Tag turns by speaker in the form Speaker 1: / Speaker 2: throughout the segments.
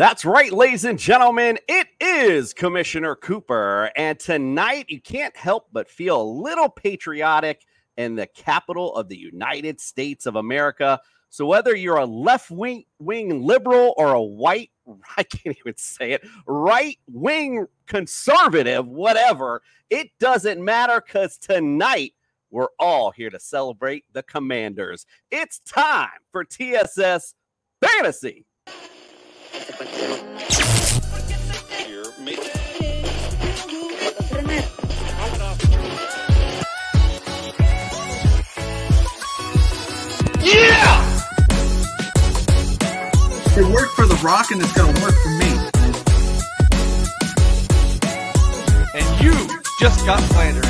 Speaker 1: That's right, ladies and gentlemen. It is Commissioner Cooper. And tonight, you can't help but feel a little patriotic in the capital of the United States of America. So, whether you're a left wing liberal or a white, I can't even say it, right wing conservative, whatever, it doesn't matter because tonight we're all here to celebrate the Commanders. It's time for TSS Fantasy.
Speaker 2: Yeah! It worked for The Rock and it's going to work for me.
Speaker 3: And you just got slandered.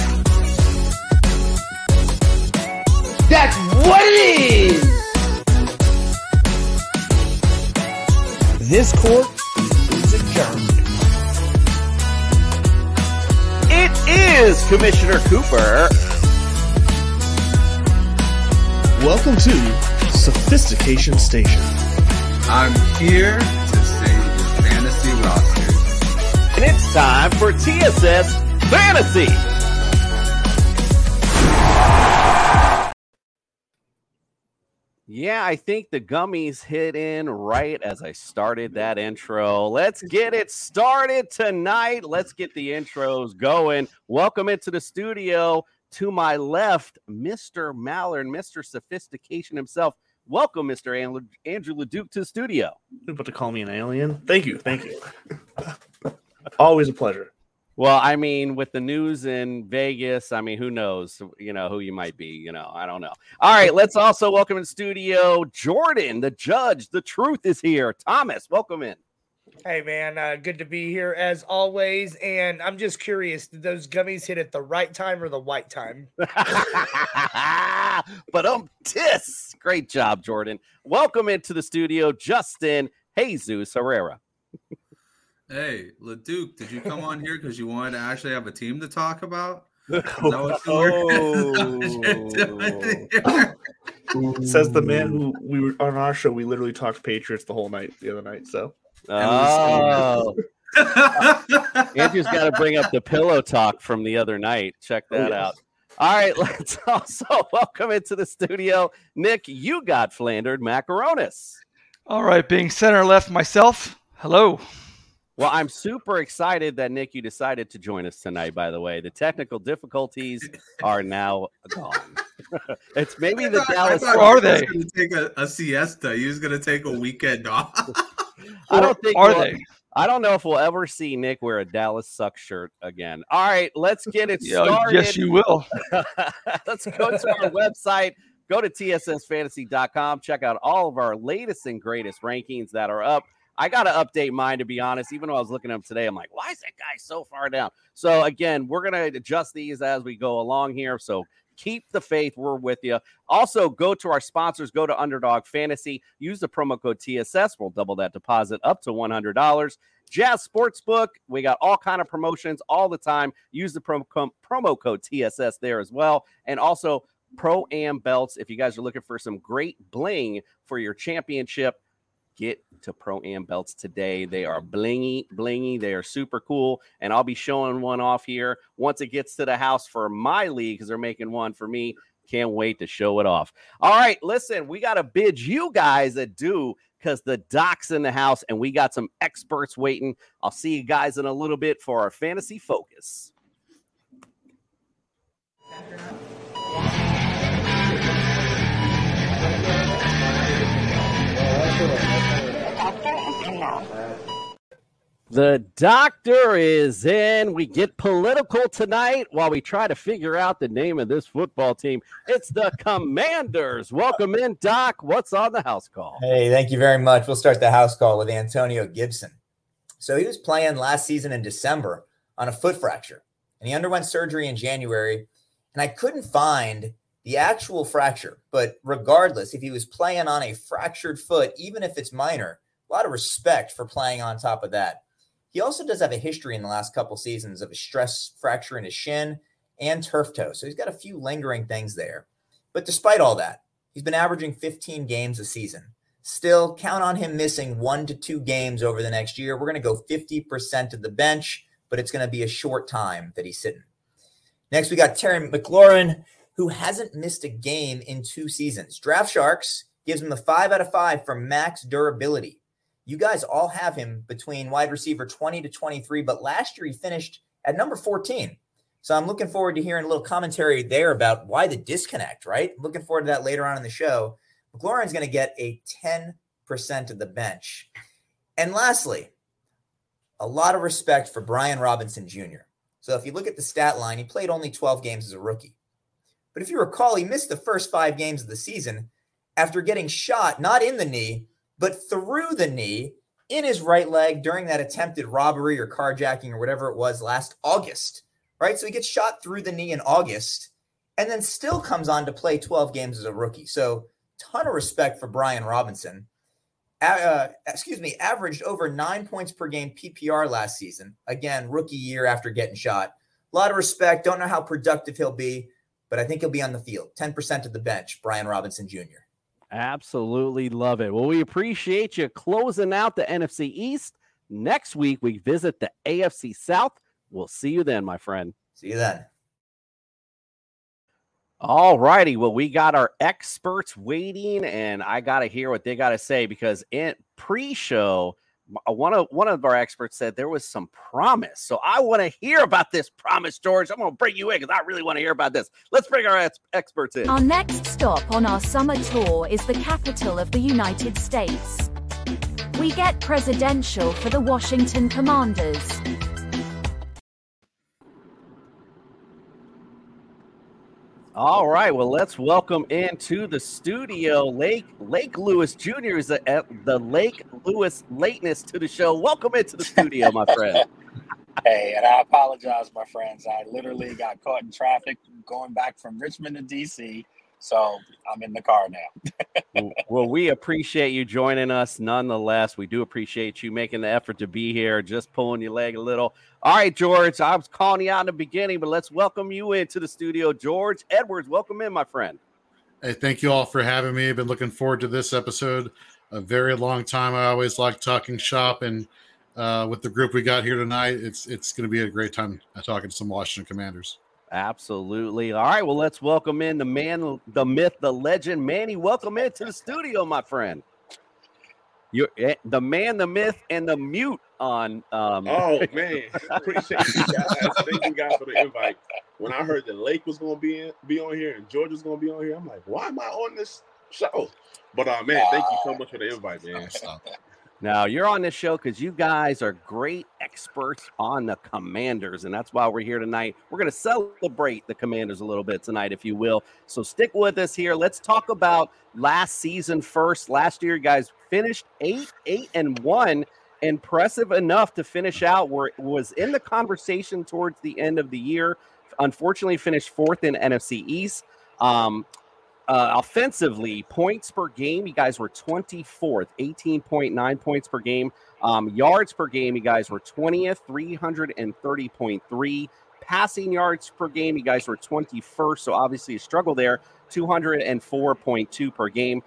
Speaker 4: That's what it is! This court is adjourned.
Speaker 1: It is Commissioner Cooper.
Speaker 5: Welcome to Sophistication Station.
Speaker 2: I'm here to save your fantasy roster.
Speaker 1: And it's time for TSS Fantasy. Yeah, I think the gummies hit in right as I started that intro. Let's get it started tonight. Let's get the intros going. Welcome into the studio. To my left, Mr. Mallard, Mr. Sophistication himself. Welcome, Mr. Andrew, Andrew LeDuc, to the studio.
Speaker 5: You're about to call me an alien? Thank you. Thank you. Always a pleasure.
Speaker 1: Well, I mean, with the news in Vegas, I mean, who knows, you know, who you might be, you know, I don't know. All right, let's also welcome in studio Jordan, the judge. The truth is here. Thomas, welcome in.
Speaker 6: Hey man, uh, good to be here as always. And I'm just curious, did those gummies hit at the right time or the white time?
Speaker 1: but um, tis. Great job, Jordan. Welcome into the studio, Justin Jesus Herrera.
Speaker 2: Hey, LeDuc, did you come on here because you wanted to actually have a team to talk about?
Speaker 5: Oh. Says the man oh. who we were on our show. We literally talked Patriots the whole night the other night. So
Speaker 1: Oh, Andrew's got to bring up the pillow talk from the other night. Check
Speaker 5: Oh,
Speaker 1: that
Speaker 5: yes.
Speaker 1: out. All right, let's also welcome into the studio, Nick. You got flandered macaronis.
Speaker 3: All right, being center left myself. Hello.
Speaker 1: Well, I'm super excited that Nick, you decided to join us tonight. By the way, the technical difficulties are now gone. it's maybe the Dallas.
Speaker 3: Where are they?
Speaker 2: Going to take a, a siesta. He was going to take a weekend off.
Speaker 1: I don't think
Speaker 3: are
Speaker 1: we'll-
Speaker 3: they?
Speaker 1: I don't know if we'll ever see Nick wear a Dallas Suck shirt again. All right, let's get it
Speaker 3: Yeah,
Speaker 1: started.
Speaker 3: yes, you will.
Speaker 1: Let's go to our website. Go to tssfantasy.com. Check out all of our latest and greatest rankings that are up. I got to update mine to be honest. Even though I was looking at them today, I'm like, why is that guy so far down? So, again, we're going to adjust these as we go along here. So, keep the faith. We're with you. Also, go to our sponsors. Go to Underdog Fantasy. Use the promo code TSS. We'll double that deposit up to $100. Jazz Sportsbook. We got all kind of promotions all the time. Use the promo, com- promo code TSS there as well. And also Pro Am belts. If you guys are looking for some great bling for your championship, get to Pro Am belts today. They are blingy, blingy. They are super cool. And I'll be showing one off here once it gets to the house for my league because they're making one for me. Can't wait to show it off. All right, listen, we got to bid you guys adieu because the doc's in the house and we got some experts waiting. I'll see you guys in a little bit for our fantasy focus. The doctor is in. We get political tonight while we try to figure out the name of this football team. It's the Commanders. Welcome in, Doc. What's on the house call?
Speaker 7: Hey, thank you very much. We'll start the house call with Antonio Gibson. So he was playing last season in December on a foot fracture, and he underwent surgery in January. And I couldn't find the actual fracture, but regardless, if he was playing on a fractured foot, even if it's minor, a lot of respect for playing on top of that. He also does have a history in the last couple seasons of a stress fracture in his shin and turf toe. So he's got a few lingering things there. But despite all that, he's been averaging 15 games a season, Still, count on him missing one to two games over the next year. We're going to go 50% of the bench, but it's going to be a short time that he's sitting. Next, we got Terry McLaurin, who hasn't missed a game in two seasons. Draft Sharks gives him a five out of five for max durability. You guys all have him between wide receiver 20 to 23, but last year he finished at number 14. So I'm looking forward to hearing a little commentary there about why the disconnect, right? Looking forward to that later on in the show. McLaurin's going to get a 10% of the bench. And lastly, a lot of respect for Brian Robinson Jr. So if you look at the stat line, he played only 12 games as a rookie. But if you recall, he missed the first five games of the season after getting shot, not in the knee, but through the knee in his right leg during that attempted robbery or carjacking or whatever it was last August, right? So he gets shot through the knee in August and then still comes on to play 12 games as a rookie. So ton of respect for Brian Robinson. Uh, excuse me, averaged over nine points per game PPR last season. Again, rookie year after getting shot. A lot of respect. Don't know how productive he'll be, but I think he'll be on the field. 10% of the bench, Brian Robinson Jr.
Speaker 1: Absolutely love it. Well, we appreciate you closing out the NFC East. Next week, we visit the AFC South. We'll see you then, my friend.
Speaker 7: See you then.
Speaker 1: All righty. Well, we got our experts waiting, and I got to hear what they got to say because in pre-show, uh, Uh, one of one of our experts said there was some promise. So I want to hear about this promise, George. I'm going to bring you in because I really want to hear about this. Let's bring our ex- experts in.
Speaker 8: Our next stop on our summer tour is the capital of the United States. We get presidential for the Washington Commanders.
Speaker 1: All right. Well, let's welcome into the studio Lake Lake Lewis Jr. is at eh, the Lake Lewis lateness to the show. Welcome into the studio, my friend.
Speaker 9: Hey, and I apologize, my friends. I literally got caught in traffic going back from Richmond to DC. So I'm in the car now.
Speaker 1: well, we appreciate you joining us nonetheless. We do appreciate you making the effort to be here, just pulling your leg a little. All right, George, I was calling you out in the beginning, but let's welcome you into the studio. George Edwards, welcome in, my friend.
Speaker 10: Hey, thank you all for having me. I've been looking forward to this episode a very long time. I always like talking shop, and uh, with the group we got here tonight, it's it's going to be a great time talking to some Washington Commanders.
Speaker 1: Absolutely. All right. Well, let's welcome in the man, the myth, the legend, Manny. Welcome into the studio, my friend. You're eh, the man, the myth, and the mute on. Um...
Speaker 11: Oh man, appreciate you guys. Thank you guys for the invite. When I heard that Lake was going to be in, be on here and George was going to be on here, I'm like, why am I on this show? But uh, man, thank you so much for the invite, man.
Speaker 1: Now, you're on this show because you guys are great experts on the commanders, and that's why we're here tonight. We're going to celebrate the commanders a little bit tonight, if you will. So stick with us here. Let's talk about last season first. Last year, guys finished eight, eight, and one. Impressive enough to finish out where it was in the conversation towards the end of the year. Unfortunately, finished fourth in NFC East. Um, uh, offensively, points per game, you guys were 24th, 18.9 points per game. Um, yards per game, you guys were 20th, 330.3. Passing yards per game, you guys were 21st. So obviously a struggle there, 204.2 per game.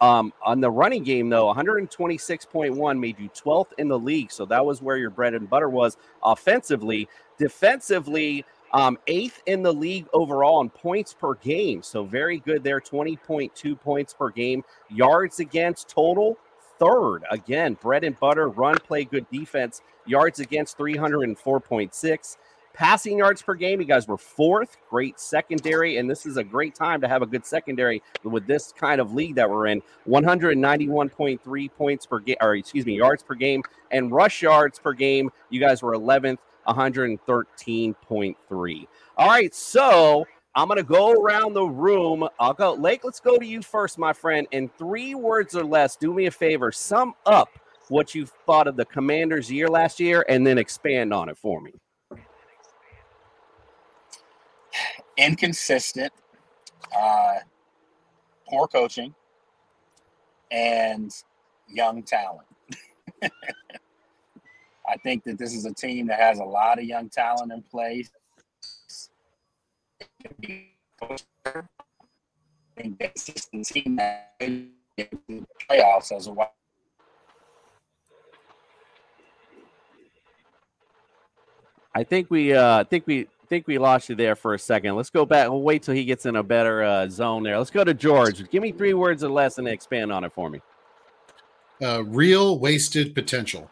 Speaker 1: Um, on the running game, though, 126.1 made you 12th in the league. So that was where your bread and butter was offensively. Defensively, um, eighth in the league overall in points per game. So very good there, 20.2 points per game. Yards against total, third. Again, bread and butter, run, play, good defense. Yards against 304.6. Passing yards per game, you guys were fourth. Great secondary. And this is a great time to have a good secondary with this kind of league that we're in. 191.3 points per game, or excuse me, yards per game. And rush yards per game, you guys were 11th. 113.3. All right, so I'm going to go around the room. I'll go, Lake, let's go to you first, my friend. In three words or less, do me a favor, sum up what you thought of the Commanders' year last year and then expand on it for me.
Speaker 9: Inconsistent, uh, poor coaching, and young talent. I think that this is a team that has a lot of young talent in place. I think this is the team that playoffs as a wild.
Speaker 1: I think we uh think we think we lost you there for a second. Let's go back. We'll wait till he gets in a better uh, zone there. Let's go to George. Give me three words or less and expand on it for me.
Speaker 10: uh, real wasted potential.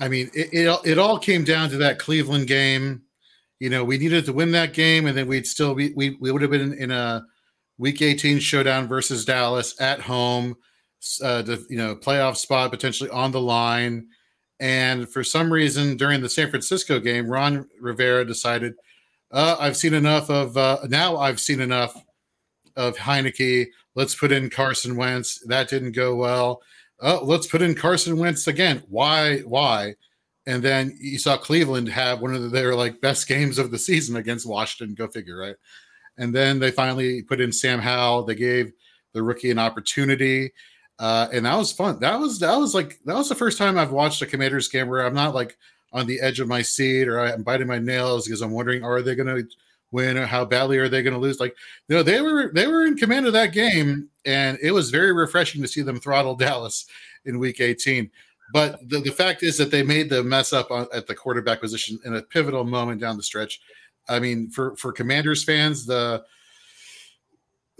Speaker 10: I mean, it, it it all came down to that Cleveland game. You know, we needed to win that game, and then we'd still be we we would have been in a Week 18 showdown versus Dallas at home. Uh, the you know playoff spot potentially on the line, and for some reason during the San Francisco game, Ron Rivera decided, uh, "I've seen enough of uh, now. I've seen enough of Heinicke. Let's put in Carson Wentz. That didn't go well." Oh, let's put in Carson Wentz again. Why? Why? And then you saw Cleveland have one of their like best games of the season against Washington. Go figure, right? And then they finally put in Sam Howell. They gave the rookie an opportunity, uh, and that was fun. That was that was like that was the first time I've watched a Commanders game where I'm not like on the edge of my seat or I'm biting my nails because I'm wondering are they going to win or uh, how badly are they going to lose? Like you know they were they were in command of that game, and it was very refreshing to see them throttle Dallas in Week 18. But the, the fact is that they made the mess up on, at the quarterback position in a pivotal moment down the stretch. I mean, for for Commanders fans, the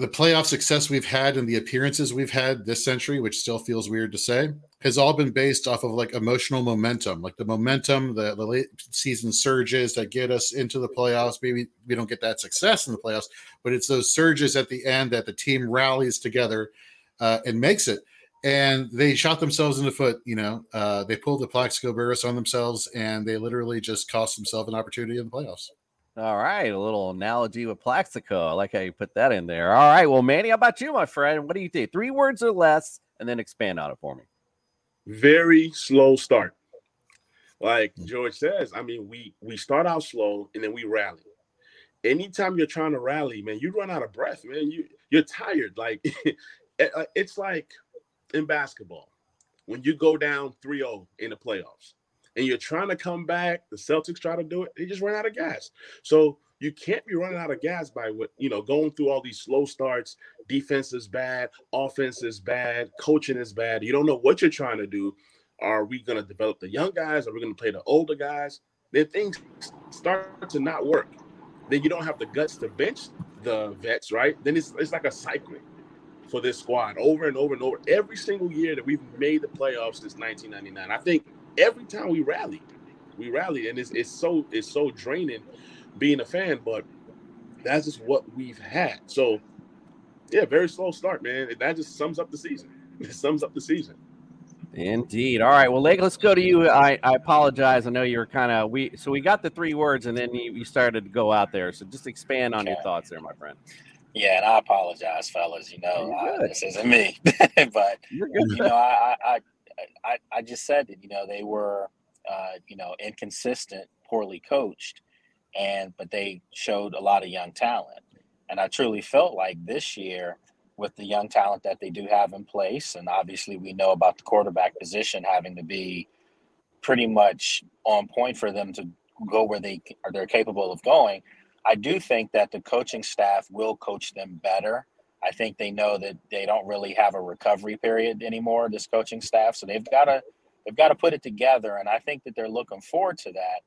Speaker 10: the playoff success we've had and the appearances we've had this century, which still feels weird to say, has all been based off of like emotional momentum, like the momentum, the, the late season surges that get us into the playoffs. Maybe we don't get that success in the playoffs, but it's those surges at the end that the team rallies together uh, and makes it. And they shot themselves in the foot. You know, uh, they pulled the Plaxico Burress on themselves, and they literally just cost themselves an opportunity in the playoffs.
Speaker 1: All right, a little analogy with Plaxico. I like how you put that in there. All right, well, Manny, how about you, my friend? What do you think? Three words or less, and then expand on it for me.
Speaker 11: Very slow start. Like mm. George says, I mean, we we start out slow and then we rally. Anytime you're trying to rally, man, you run out of breath, man. You you're tired. Like eh, uh, it's like in basketball when you go down 3-0 in the playoffs and you're trying to come back, the Celtics try to do it, they just run out of gas. So you can't be running out of gas by what you know going through all these slow starts. Defense is bad, offense is bad, coaching is bad. You don't know what you're trying to do. Are we going to develop the young guys? Are we going to play the older guys? Then things start to not work. Then you don't have the guts to bench the vets, right? Then it's it's like a cycling for this squad over and over and over. Every single year that we've made the playoffs since 1999, I think every time we rallied, we rallied, and it's it's so it's so draining being a fan, but that's just what we've had. So yeah, very slow start, man. That just sums up the season. It sums up the season.
Speaker 1: Indeed. All right. Well, Lake, let's go to you. I, I apologize. I know you were kind of we so we got the three words and then you, you started to go out there. So just expand on your thoughts there, my friend.
Speaker 9: Yeah, and I apologize, fellas. You know, uh, this isn't me, but you know, I, I I I just said that you know they were uh, you know inconsistent, poorly coached, and but they showed a lot of young talent, and I truly felt like this year with the young talent that they do have in place, and obviously we know about the quarterback position having to be pretty much on point for them to go where they are they're capable of going. I do think that the coaching staff will coach them better. I think they know that they don't really have a recovery period anymore. This coaching staff, so they've got to they've got to put it together, and I think that they're looking forward to that.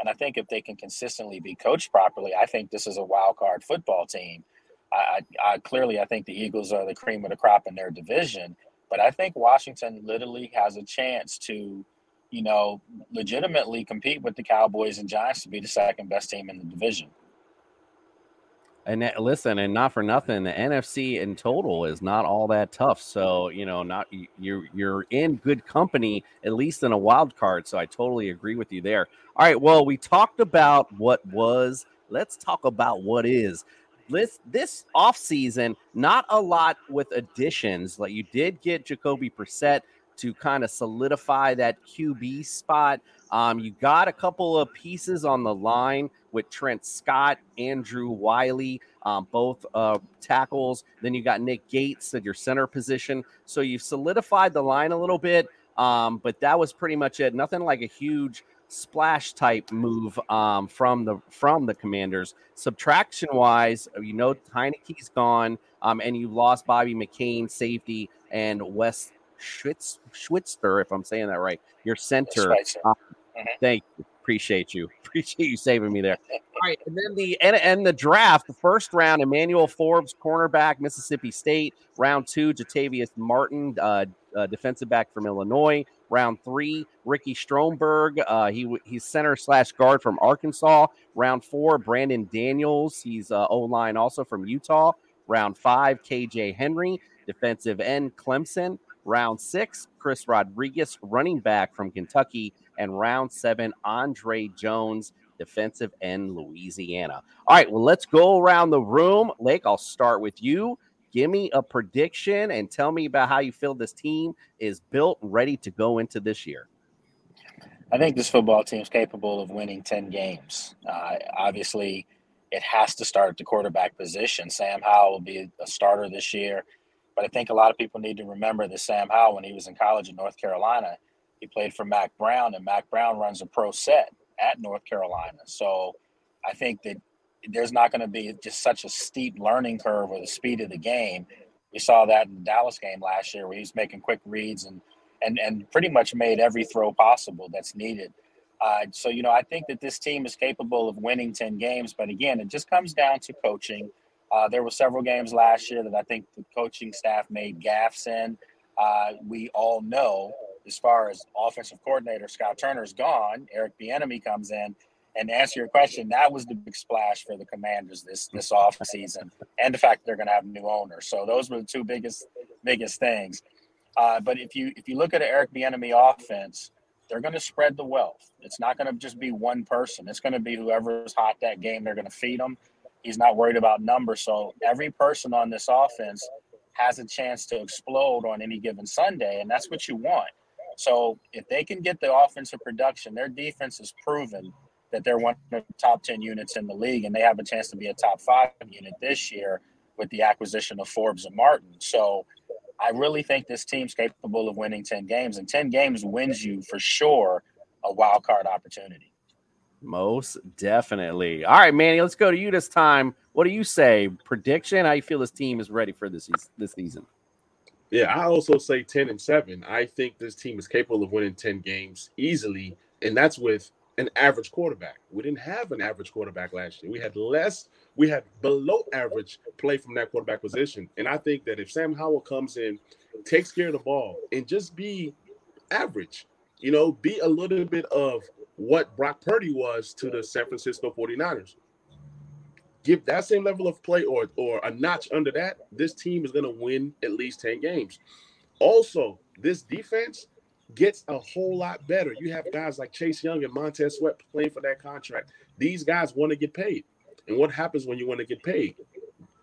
Speaker 9: And I think if they can consistently be coached properly, I think this is a wild card football team. I, I, clearly I think the Eagles are the cream of the crop in their division, but I think Washington literally has a chance to, you know, legitimately compete with the Cowboys and Giants to be the second best team in the division.
Speaker 1: And listen, and not for nothing, the NFC in total is not all that tough. So you know, not you're you're in good company at least in a wild card. So I totally agree with you there. All right, well, we talked about what was. Let's talk about what is. This this off season, not a lot with additions. Like you did get Jacoby Brissett to kind of solidify that QB spot. Um, you got a couple of pieces on the line with Trent Scott, Andrew Wylie, um, both uh, tackles. Then you got Nick Gates at your center position. So you've solidified the line a little bit, um, but that was pretty much it. Nothing like a huge splash type move um, from the from the Commanders. Subtraction wise, you know, Heinicke's gone. Um, and you lost Bobby McCain, safety, and Wes Schwitz, Schwitzter, if I'm saying that right. Your center. Um,
Speaker 9: Mhm.
Speaker 1: thank you. Appreciate you. Appreciate you saving me there. All right, and then the and, and the draft, the first round, Emmanuel Forbes, cornerback, Mississippi State. Round two, Jartavius Martin, uh, uh, defensive back from Illinois. Round three, Ricky Stromberg. Uh, he he's center slash guard from Arkansas. Round four, Brandon Daniels. He's uh, O line also from Utah. Round five, KJ Henry, defensive end Clemson. Round six, Chris Rodriguez, running back from Kentucky. And round seven, Andre Jones, defensive end Louisiana. All right, well, let's go around the room. Lake, I'll start with you. Give me a prediction and tell me about how you feel this team is built ready to go into this year.
Speaker 9: I think this football team is capable of winning 10 games. Uh, obviously, it has to start at the quarterback position. Sam Howell will be a starter this year. But I think a lot of people need to remember that Sam Howell, when he was in college in North Carolina, he played for Mack Brown, and Mack Brown runs a pro set at North Carolina. So I think that there's not going to be just such a steep learning curve with the speed of the game. We saw that in the Dallas game last year where he was making quick reads and and and pretty much made every throw possible that's needed. Uh, so you know, I think that this team is capable of winning ten games, but again, it just comes down to coaching. Uh, there were several games last year that I think the coaching staff made gaffes in. Uh, we all know, as far as offensive coordinator Scott Turner's gone, Eric Bieniemy comes in. And to answer your question, that was the big splash for the Commanders this this off season, and the fact they're going to have a new owner. So those were the two biggest biggest things. Uh, but if you if you look at an Eric Bieniemy offense, they're going to spread the wealth. It's not going to just be one person. It's going to be whoever's hot that game. They're going to feed them. He's not worried about numbers. So every person on this offense has a chance to explode on any given Sunday, and that's what you want. So if they can get the offensive production, their defense has proven that they're one of the top 10 units in the league, and they have a chance to be a top five unit this year with the acquisition of Forbes and Martin. So I really think this team's capable of winning 10 games, and 10 games wins you for sure a wild card opportunity.
Speaker 1: Most definitely. All right, Manny, let's go to you this time. What do you say? Prediction? How you feel this team is ready for this this season?
Speaker 11: Yeah, I also say 10 and 7. I think this team is capable of winning 10 games easily, and that's with an average quarterback. We didn't have an average quarterback last year. We had less, we had below average play from that quarterback position. And I think that if Sam Howell comes in, takes care of the ball, and just be average, you know, be a little bit of what Brock Purdy was to the San Francisco 49ers. Give that same level of play or or a notch under that, this team is going to win at least 10 games. Also, this defense gets a whole lot better. You have guys like Chase Young and Montez Sweat playing for that contract. These guys want to get paid. And what happens when you want to get paid?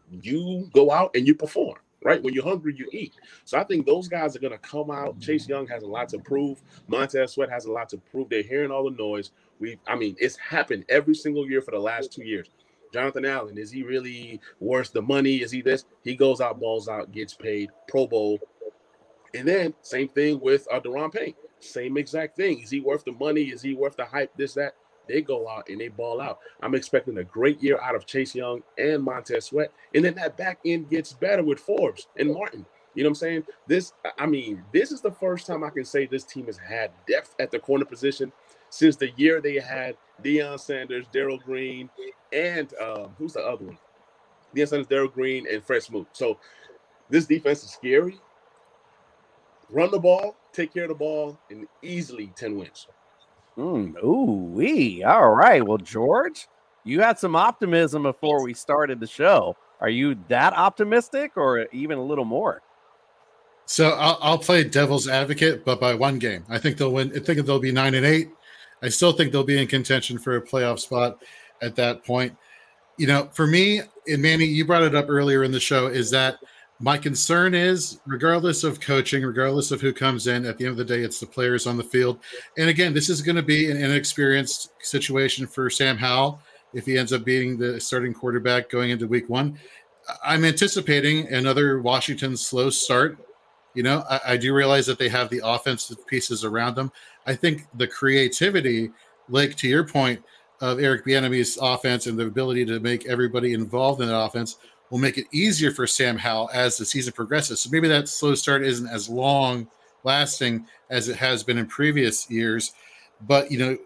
Speaker 11: You go out and you perform, right? When you're hungry, you eat. So I think those guys are going to come out. Chase Young has a lot to prove. Montez Sweat has a lot to prove. They're hearing all the noise. We, I mean, it's happened every single year for the last two years. Jonathan Allen, is he really worth the money? Is he this? He goes out, balls out, gets paid, Pro Bowl. And then same thing with uh, Daron Payne. Same exact thing. Is he worth the money? Is he worth the hype? This, that. They go out and they ball out. I'm expecting a great year out of Chase Young and Montez Sweat. And then that back end gets better with Forbes and Martin. You know what I'm saying? This, I mean, this is the first time I can say this team has had depth at the corner position since the year they had Deion Sanders, Darrell Green, and um, who's the other one? Deion Sanders, Darrell Green, and Fred Smoot. So this defense is scary. Run the ball, take care of the ball, and easily 10 wins.
Speaker 1: Mm, ooh, wee. All right. Well, George, you had some optimism before we started the show. Are you that optimistic or even a little more?
Speaker 10: So I'll, I'll play devil's advocate, but by one game. I think they'll win. I think they'll be nine and eight. I still think they'll be in contention for a playoff spot at that point. You know, for me, and Manny, you brought it up earlier in the show, is that my concern is, regardless of coaching, regardless of who comes in, at the end of the day, it's the players on the field. And again, this is going to be an inexperienced situation for Sam Howell if he ends up being the starting quarterback going into week one. I'm anticipating another Washington slow start. You know, I, I do realize that they have the offensive pieces around them. I think the creativity, like to your point, of Eric Bieniemy's offense and the ability to make everybody involved in that offense will make it easier for Sam Howell as the season progresses. So maybe that slow start isn't as long lasting as it has been in previous years. But you know,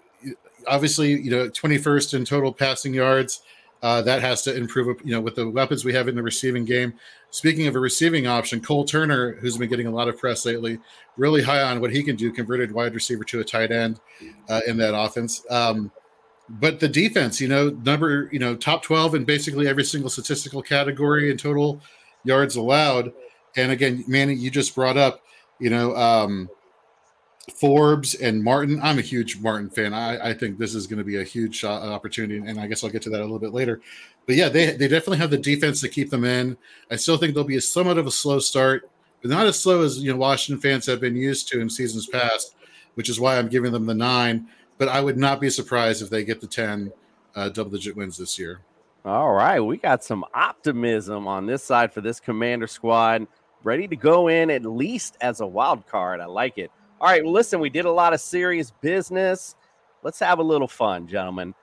Speaker 10: obviously, you know, 21st in total passing yards. Uh, that has to improve, you know, with the weapons we have in the receiving game. Speaking of a receiving option, Cole Turner, who's been getting a lot of press lately, really high on what he can do, converted wide receiver to a tight end uh, in that offense. Um, but the defense, you know, number, you know, top 12 in basically every single statistical category in total yards allowed. And again, Manny, you just brought up, you know, um, Forbes and Martin. I'm a huge Martin fan. I, I think this is going to be a huge shot, opportunity, and I guess I'll get to that a little bit later. But yeah, they they definitely have the defense to keep them in. I still think there'll be a somewhat of a slow start, but not as slow as you know Washington fans have been used to in seasons past, which is why I'm giving them the nine. But I would not be surprised if they get the ten uh, double digit wins this year.
Speaker 1: All right, we got some optimism on this side for this commander squad, ready to go in at least as a wild card. I like it. All right, Well, listen, we did a lot of serious business. Let's have a little fun, gentlemen.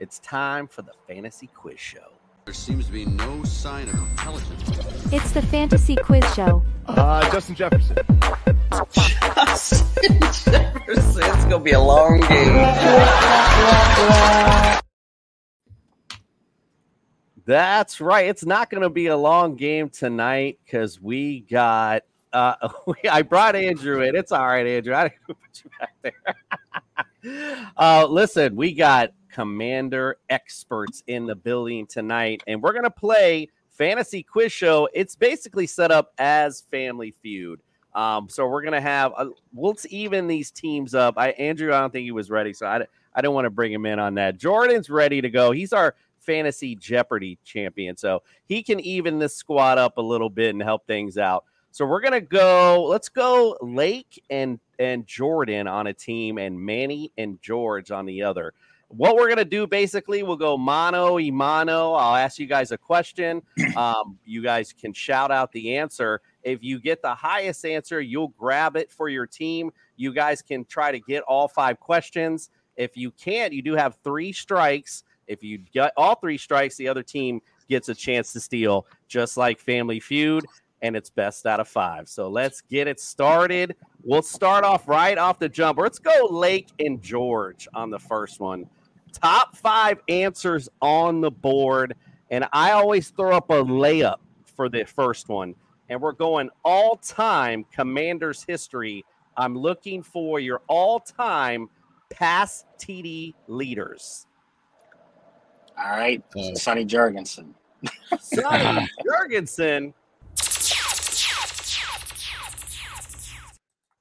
Speaker 1: It's time for the fantasy quiz show.
Speaker 12: There seems to be no sign of intelligence.
Speaker 8: It's the fantasy quiz show.
Speaker 13: Uh, Justin Jefferson.
Speaker 14: Justin Jefferson. It's gonna be a long game.
Speaker 1: That's right. It's not going to be a long game tonight because we got. Uh, I brought Andrew in. It's all right, Andrew. I didn't put you back there. uh, listen, we got commander experts in the building tonight, and we're going to play fantasy quiz show. It's basically set up as Family Feud. Um, so we're gonna have uh, let's even these teams up. I Andrew, I don't think he was ready, so I, I don't want to bring him in on that. Jordan's ready to go. He's our fantasy Jeopardy champion, so he can even this squad up a little bit and help things out. So we're gonna go. Let's go Lake and and Jordan on a team, and Manny and George on the other. What we're gonna do basically, we'll go mano y mano. I'll ask you guys a question. Um, you guys can shout out the answer. If you get the highest answer, you'll grab it for your team. You guys can try to get all five questions. If you can't, you do have three strikes. If you get all three strikes, the other team gets a chance to steal, just like Family Feud, and it's best out of five. So let's get it started. We'll start off right off the jump. Let's go Lake and George on the first one. Top five answers on the board, and I always throw up a layup for the first one. And we're going all time Commanders history. I'm looking for your all time pass TD leaders.
Speaker 9: All right, uh, Sonny Jurgensen.
Speaker 1: Sonny Jurgensen.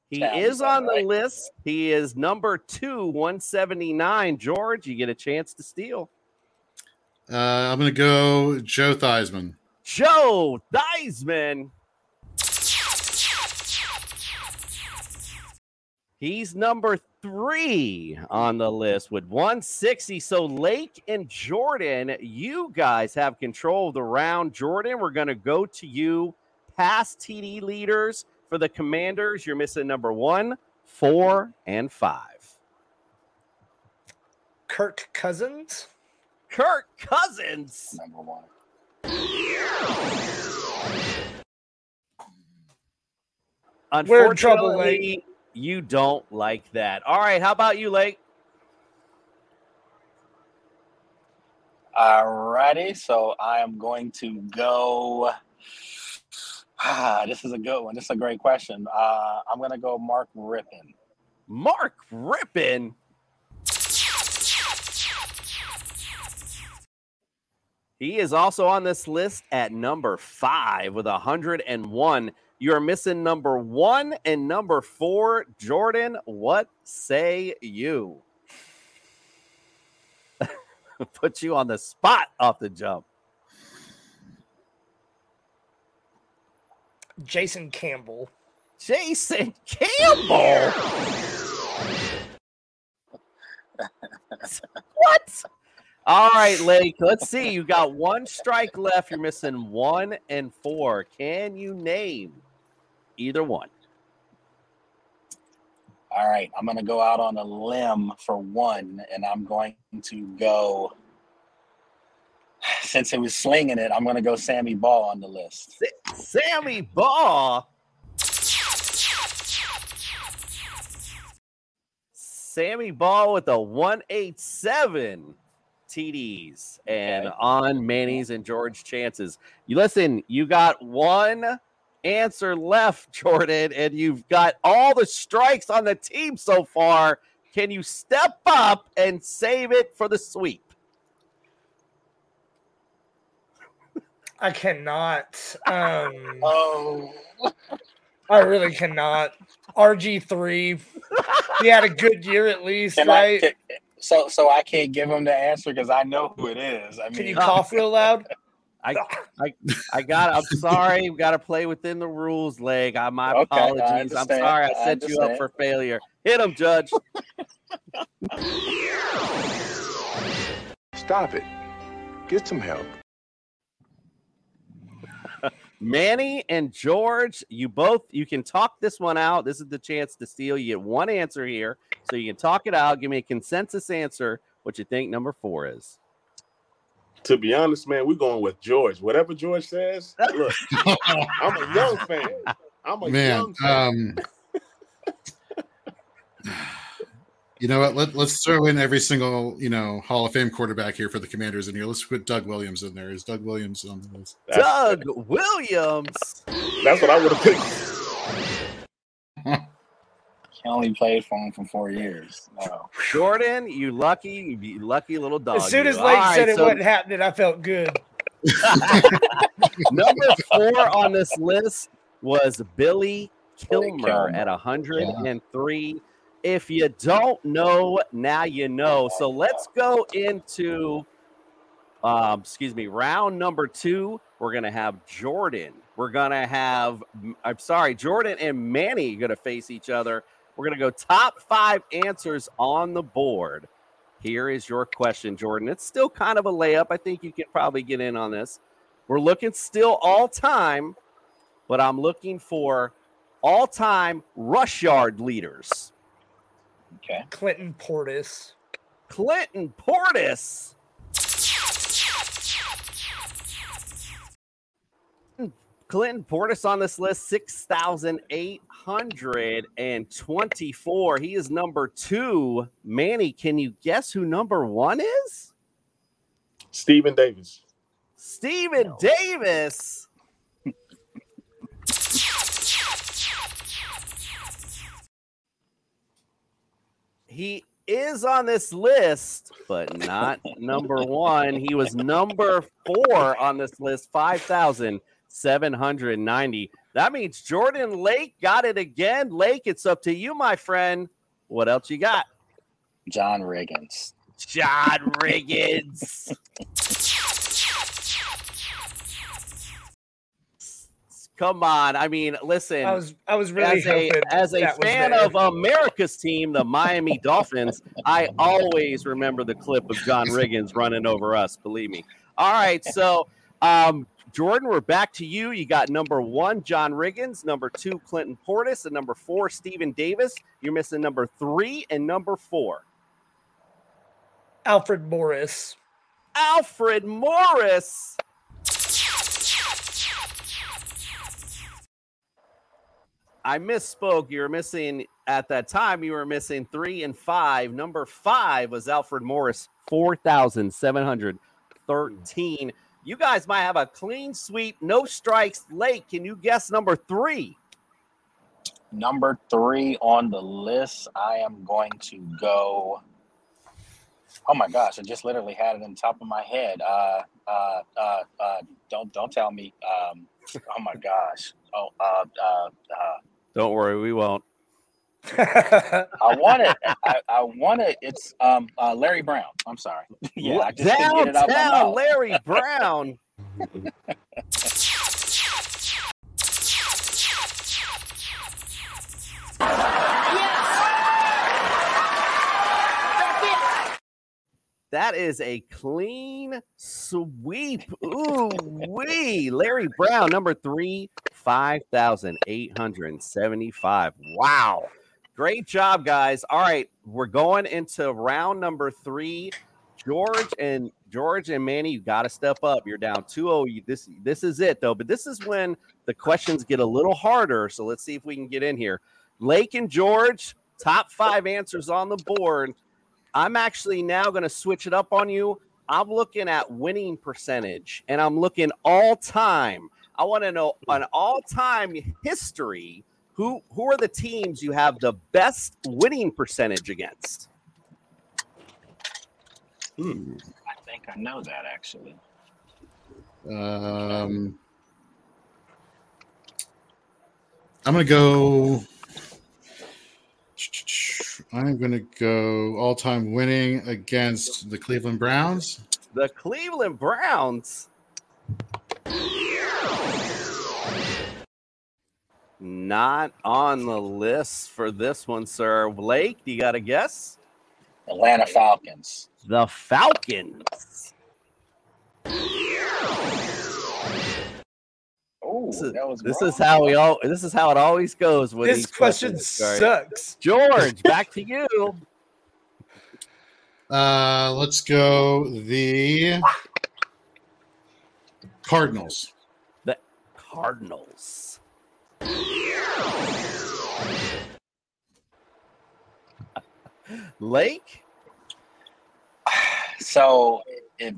Speaker 1: He
Speaker 9: Sounds
Speaker 1: is
Speaker 9: about
Speaker 1: on the
Speaker 9: right.
Speaker 1: list. He is number two, 179. George, you get a chance to steal.
Speaker 10: Uh, I'm going to go Joe Theismann.
Speaker 1: Joe Theismann. He's number three on the list with 160. So Lake and Jordan, you guys have control of the round. Jordan, we're going to go to you. Past TD leaders for the Commanders. You're missing number one, four, and five.
Speaker 6: Kirk Cousins.
Speaker 1: Kirk Cousins.
Speaker 9: Number one.
Speaker 6: We're in trouble,
Speaker 1: Unfortunately, you don't like that. All right, how about you, Lake?
Speaker 9: All righty. so I am going to go. Ah, this is a good one. This is a great question. Uh, I'm to go Mark Rypien.
Speaker 1: Mark Rypien. He is also on this list at number five with 101. You're missing number one and number four. Jordan, what say you? Put you on the spot off the jump.
Speaker 6: Jason Campbell.
Speaker 1: Jason Campbell. what? All right, Lake. Let's see. You got one strike left. You're missing one and four. Can you name either one?
Speaker 9: All right, I'm going to go out on a limb for one, and I'm going to go since it was slinging it, I'm going to go Sammy Baugh on the list.
Speaker 1: Sammy Baugh. Sammy Baugh with a 187 TDs and on Manny's and George chances. You listen, you got one answer left, Jordan, and you've got all the strikes on the team so far. Can you step up and save it for the sweep?
Speaker 6: I cannot. Um,
Speaker 9: oh,
Speaker 6: I really cannot. RG three. He had a good year at least,
Speaker 9: Can
Speaker 6: right?
Speaker 9: I, can, so so I can't give him the answer because I know who it is. I mean,
Speaker 6: Can you cough real loud?
Speaker 1: I, I, I got. I'm sorry. We got to play within the rules, Lake. I, my
Speaker 9: Okay, I
Speaker 1: apologies. I'm
Speaker 9: understand,
Speaker 1: sorry. I
Speaker 9: I
Speaker 1: set you up
Speaker 9: understand.
Speaker 1: for failure. Hit him, Judge.
Speaker 13: Stop it. Get some help.
Speaker 1: Manny and George, you both you can talk this one out. This is the chance to steal. You get one answer here, so you can talk it out. Give me a consensus answer. What you think number four is?
Speaker 11: To be honest, man, we're going with George. Whatever George says, look, I'm a young fan. I'm a
Speaker 10: Man,
Speaker 11: young fan.
Speaker 10: um, you know what? Let, let's throw in every single you know Hall of Fame quarterback here for the Commanders in here. Let's put Doug Williams in there. Is Doug Williams on the list?
Speaker 1: Doug Williams.
Speaker 11: That's what I would have picked.
Speaker 9: He only played for him for four years. No.
Speaker 1: Jordan, you lucky, you lucky little dog.
Speaker 6: As soon as
Speaker 1: All
Speaker 6: Lake
Speaker 1: right,
Speaker 6: said it
Speaker 1: so
Speaker 6: wasn't happening, I felt good.
Speaker 1: number four on this list was Billy
Speaker 9: Billy
Speaker 1: Kilmer
Speaker 9: Kilmer.
Speaker 1: at 103. If you don't know, now you know. So let's go into, um, excuse me, round number two. We're gonna have Jordan. We're gonna have, I'm sorry, Jordan and Manny gonna face each other. We're gonna go top five answers on the board. Here is your question, Jordan. It's still kind of a layup. I think you can probably get in on this. We're looking still all time, but I'm looking for all time rush yard leaders.
Speaker 9: Okay.
Speaker 6: Clinton Portis.
Speaker 1: Clinton Portis. Clinton Portis on this list, 6,824. He is number two. Manny, can you guess who number one is?
Speaker 11: Stephen Davis.
Speaker 1: Stephen Davis. He is on this list, but not number one. He was number four on this list, 5,790. That means Jordan Lake got it again. Lake, it's up to you, my friend. What else you got?
Speaker 9: John Riggins.
Speaker 1: John Riggins. Come on. I mean, listen.
Speaker 6: I was I was really
Speaker 1: as a, as a fan of America's team, the Miami Dolphins, I always remember the clip of John Riggins running over us. Believe me. All right, so um, Jordan, we're back to you. You got number one, John Riggins, number two, Clinton Portis, and number four, Stephen Davis. You're missing number three and number four.
Speaker 6: Alfred Morris.
Speaker 1: Alfred Morris. I misspoke. You were missing at that time. You were missing three and five. Number five was Alfred Morris, four thousand seven hundred thirteen. You guys might have a clean sweep, no strikes. Lake. Can you guess number three?
Speaker 9: Number three on the list, I am going to go. Oh my gosh! I just literally had it on top of my head. Uh, uh, uh, uh, don't don't tell me. Um, oh my gosh! Oh, uh, uh, uh,
Speaker 1: Don't worry, we won't.
Speaker 9: I want it. I, I want it. It's um, uh, Larry Brown. I'm sorry. yeah, I just couldn't get it out my
Speaker 1: Downtown
Speaker 9: mouth.
Speaker 1: Larry Brown. That is a clean sweep. Ooh, wee. Larry Brown, number three, 5,875. Wow. Great job, guys. All right, we're going into round number three. George and George and Manny, you got to step up. You're down 2-0. You- This this is it though. But this is when the questions get a little harder. So let's see if we can get in here. Lake and George, top five answers on the board. I'm actually now going to switch it up on you. I'm looking at winning percentage, and I'm looking all time. I want to know an all time history. Who who are the teams you have the best winning percentage against? Hmm.
Speaker 9: I think I know that actually.
Speaker 10: Um, I'm gonna go. I'm gonna go all-time winning against the Cleveland Browns.
Speaker 1: The Cleveland Browns. Not on the list for this one, sir. Blake, you got a guess?
Speaker 9: Atlanta Falcons.
Speaker 1: The Falcons.
Speaker 9: Oh,
Speaker 1: This is,
Speaker 9: that was
Speaker 1: this is how we all. This is how it always goes with
Speaker 6: This
Speaker 1: these
Speaker 6: question
Speaker 1: questions,
Speaker 6: sucks.
Speaker 1: George, back to you.
Speaker 10: Uh, let's go the Cardinals.
Speaker 1: The Cardinals. Lake.
Speaker 9: So it,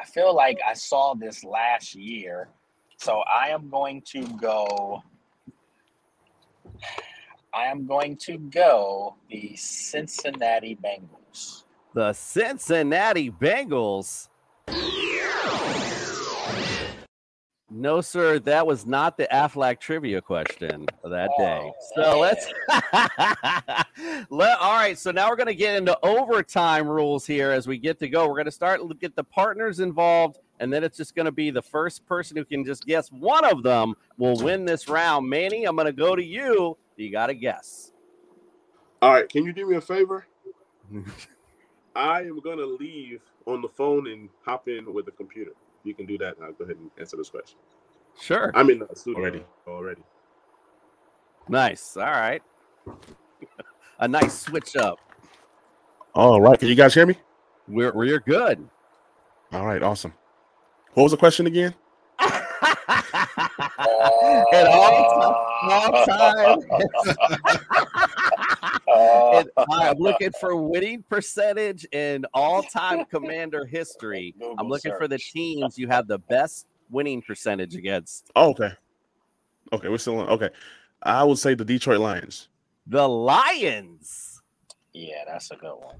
Speaker 9: I feel like I saw this last year. So I am going to go. I am going to go the Cincinnati Bengals.
Speaker 1: The Cincinnati Bengals. No, sir, that was not the Aflac trivia question that oh, day. So let's. Let, all right, so now we're going to get into overtime rules here as we get to go. We're going to start get the partners involved, and then it's just going to be the first person who can just guess one of them will win this round. Manny, I'm going to go to you. You got to guess.
Speaker 11: All right, can you do me a favor? I am gonna leave on the phone and hop in with the computer. You can do that. I'll go ahead and answer this question.
Speaker 1: Sure.
Speaker 11: I'm in the studio already. Already.
Speaker 1: Nice. All right. A nice switch up.
Speaker 11: All right. Can you guys hear me?
Speaker 1: We're we're good.
Speaker 11: All right. Awesome. What was the question again?
Speaker 1: At all, all time. And I'm looking for winning percentage in all-time commander history. I'm looking for the teams you have the best winning percentage against.
Speaker 11: Oh, okay. Okay, we're still on. Okay. I would say the Detroit Lions.
Speaker 1: The Lions.
Speaker 9: Yeah, that's a good one.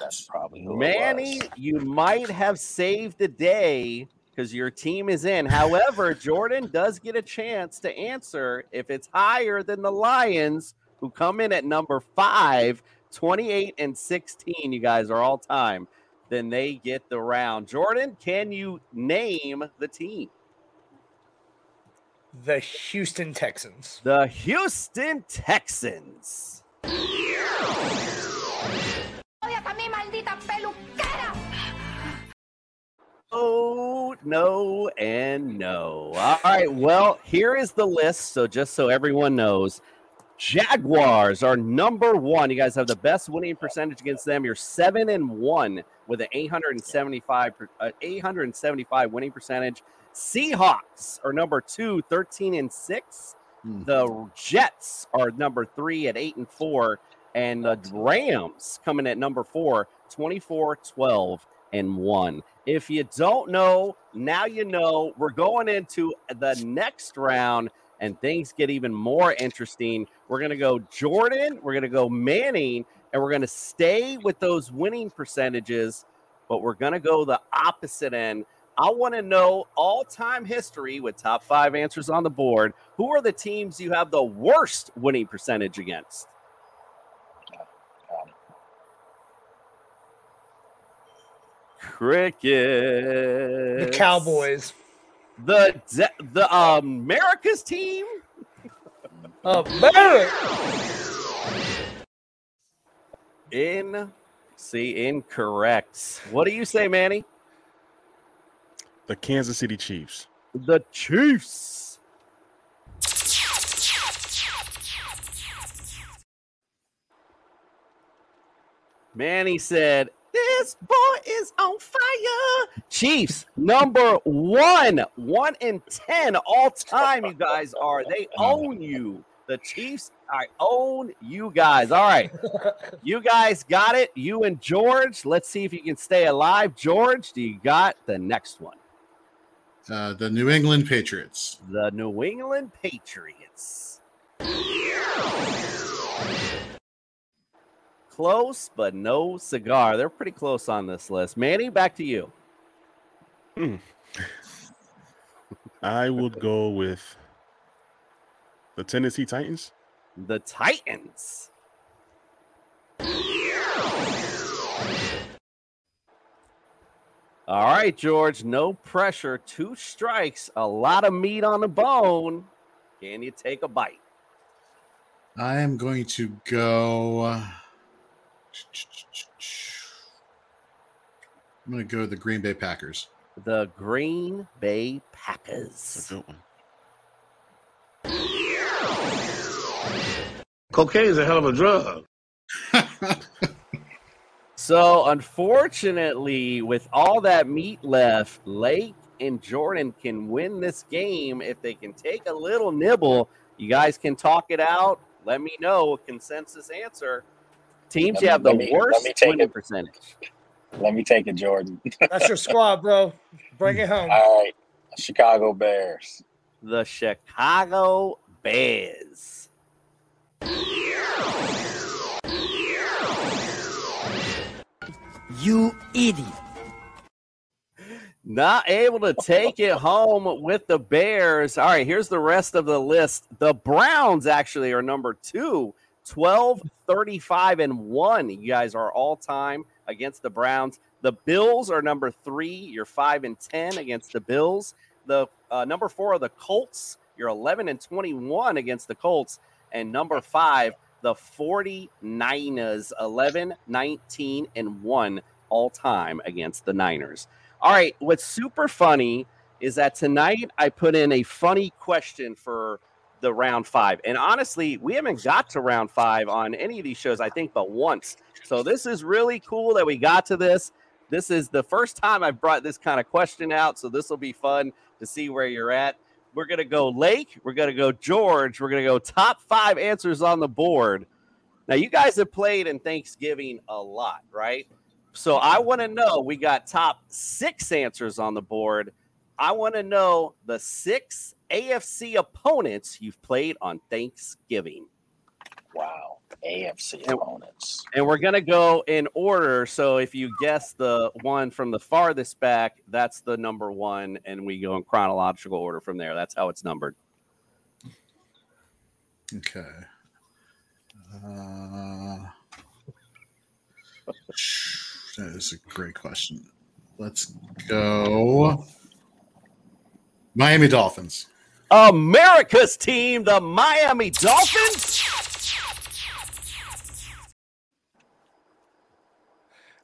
Speaker 9: That's probably who it
Speaker 1: Manny,
Speaker 9: was.
Speaker 1: you might have saved the day because your team is in. However, Jordan does get a chance to answer if it's higher than the Lions, who come in at number five, 28 and 16. You guys are all time. Then they get the round. Jordan, can you name the team?
Speaker 6: The Houston Texans.
Speaker 1: The Houston Texans. Oh, no, and no. All right. Well, here is the list. So, just so everyone knows, Jaguars are number one. You guys have the best winning percentage against them. You're seven and one with an 875, uh, 875 winning percentage. Seahawks are number two, 13 and six. The Jets are number three at eight and four. And the Rams coming at number four, 24, 12, and one. If you don't know, now you know. We're going into the next round, and things get even more interesting. We're going to go Jordan, we're going to go Manning, and we're going to stay with those winning percentages, but we're going to go the opposite end. I want to know all time history with top five answers on the board. Who are the teams you have the worst winning percentage against? Cricket.
Speaker 6: The Cowboys.
Speaker 1: The de- the um, America's team.
Speaker 6: America.
Speaker 1: In see incorrect. What do you say, Manny?
Speaker 11: The Kansas City Chiefs.
Speaker 1: The Chiefs. Manny said, This boy is on fire. Chiefs, number one, one in 10 all time, you guys are. They own you. The Chiefs, I own you guys. All right. You guys got it. You and George. Let's see if you can stay alive. George, do you got the next one?
Speaker 10: Uh, the New England Patriots.
Speaker 1: The New England Patriots. Close, but no cigar. They're pretty close on this list. Manny, back to you.
Speaker 11: Hmm. I would go with the Tennessee Titans.
Speaker 1: The Titans. All right, George, no pressure. Two strikes, a lot of meat on the bone. Can you take a bite?
Speaker 10: I am going to go. I'm going to go to the Green Bay Packers.
Speaker 1: The Green Bay Packers.
Speaker 11: a good one.
Speaker 15: Cocaine is a hell of a drug.
Speaker 1: So, unfortunately, with all that meat left, Lake and Jordan can win this game if they can take a little nibble. You guys can talk it out. Let me know a consensus answer. Teams,
Speaker 9: Let
Speaker 1: you
Speaker 9: me-
Speaker 1: have the
Speaker 9: me-
Speaker 1: worst
Speaker 9: me take
Speaker 1: winning
Speaker 9: it.
Speaker 1: percentage.
Speaker 9: Let me take it, Jordan.
Speaker 6: That's your squad, bro. Bring it home.
Speaker 9: All right, Chicago Bears.
Speaker 1: The Chicago Bears.
Speaker 16: You idiot.
Speaker 1: Not able to take it home with the Bears. All right, here's the rest of the list. The Browns actually are number two, 12, 35, and one. You guys are all time against the Browns. The Bills are number three. You're five and 10 against the Bills. The uh, number four are the Colts. You're 11 and 21 against the Colts. And number five, the 49ers, 11, 19, and one all time against the Niners. All right, what's super funny is that tonight I put in a funny question for the round five. And honestly, we haven't got to round five on any of these shows, I think, but once. So this is really cool that we got to this. This is the first time I've brought this kind of question out. So this will be fun to see where you're at. We're going to go Lake. We're going to go George. We're going to go top five answers on the board. Now, you guys have played in Thanksgiving a lot, right? So I want to know we got top six answers on the board. I want to know the six AFC opponents you've played on Thanksgiving.
Speaker 9: Wow, AFC opponents.
Speaker 1: And we're going to go in order. So if you guess the one from the farthest back, that's the number one. And we go in chronological order from there. That's how it's numbered.
Speaker 10: Okay. Uh, that is a great question. Let's go. Miami Dolphins.
Speaker 1: America's team, the Miami Dolphins.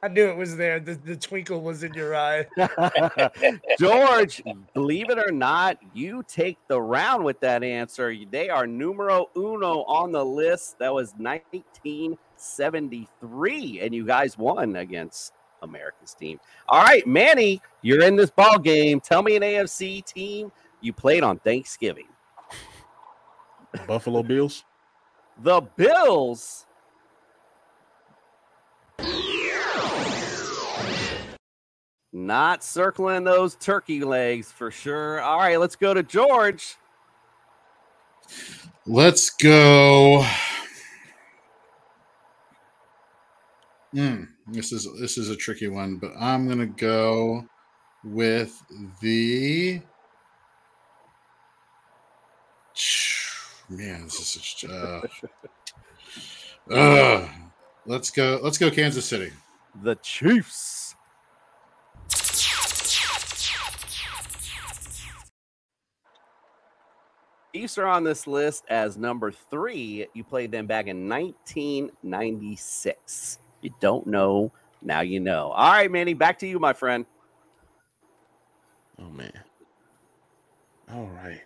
Speaker 6: I knew it was there. The, the twinkle was in your eye.
Speaker 1: George, believe it or not, you take the round with that answer. They are numero uno on the list. That was 1973, and you guys won against America's team. All right, Manny, you're in this ball game. Tell me an AFC team you played on Thanksgiving.
Speaker 11: Buffalo Bills.
Speaker 1: The Bills. Not circling those turkey legs for sure. All right, let's go to George.
Speaker 10: Let's go. Hmm, this is this is a tricky one, but I'm gonna go with the. Man, this is just, uh, uh, let's go. Let's go, Kansas City.
Speaker 1: The Chiefs. Chiefs are on this list as number three. You played them back in 1996. You don't know, now you know. All right, Manny, back to you, my friend.
Speaker 11: Oh man. All right.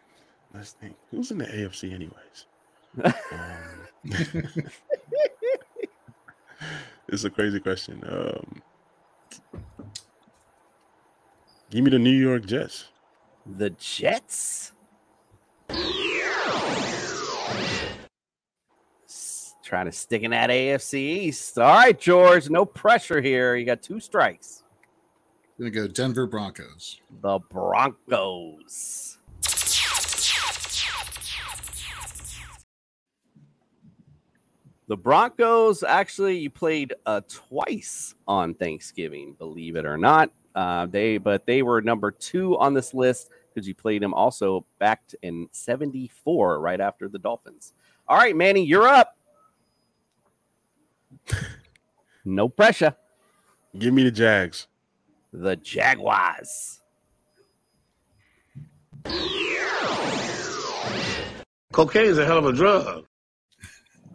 Speaker 11: Let's think. Who's in the AFC anyways? Um, it's a crazy question. Um, give me the New York Jets.
Speaker 1: The Jets. Trying to stick in that AFC East. All right, George. No pressure here. You got two strikes.
Speaker 10: Gonna go Denver Broncos.
Speaker 1: The Broncos. The Broncos actually you played uh, twice on Thanksgiving, believe it or not. Uh, they but they were number two on this list because you played them also back in '74, right after the Dolphins. All right, Manny, you're up. No pressure.
Speaker 11: Give me the Jags.
Speaker 1: The Jaguars.
Speaker 15: Cocaine is a hell of a drug.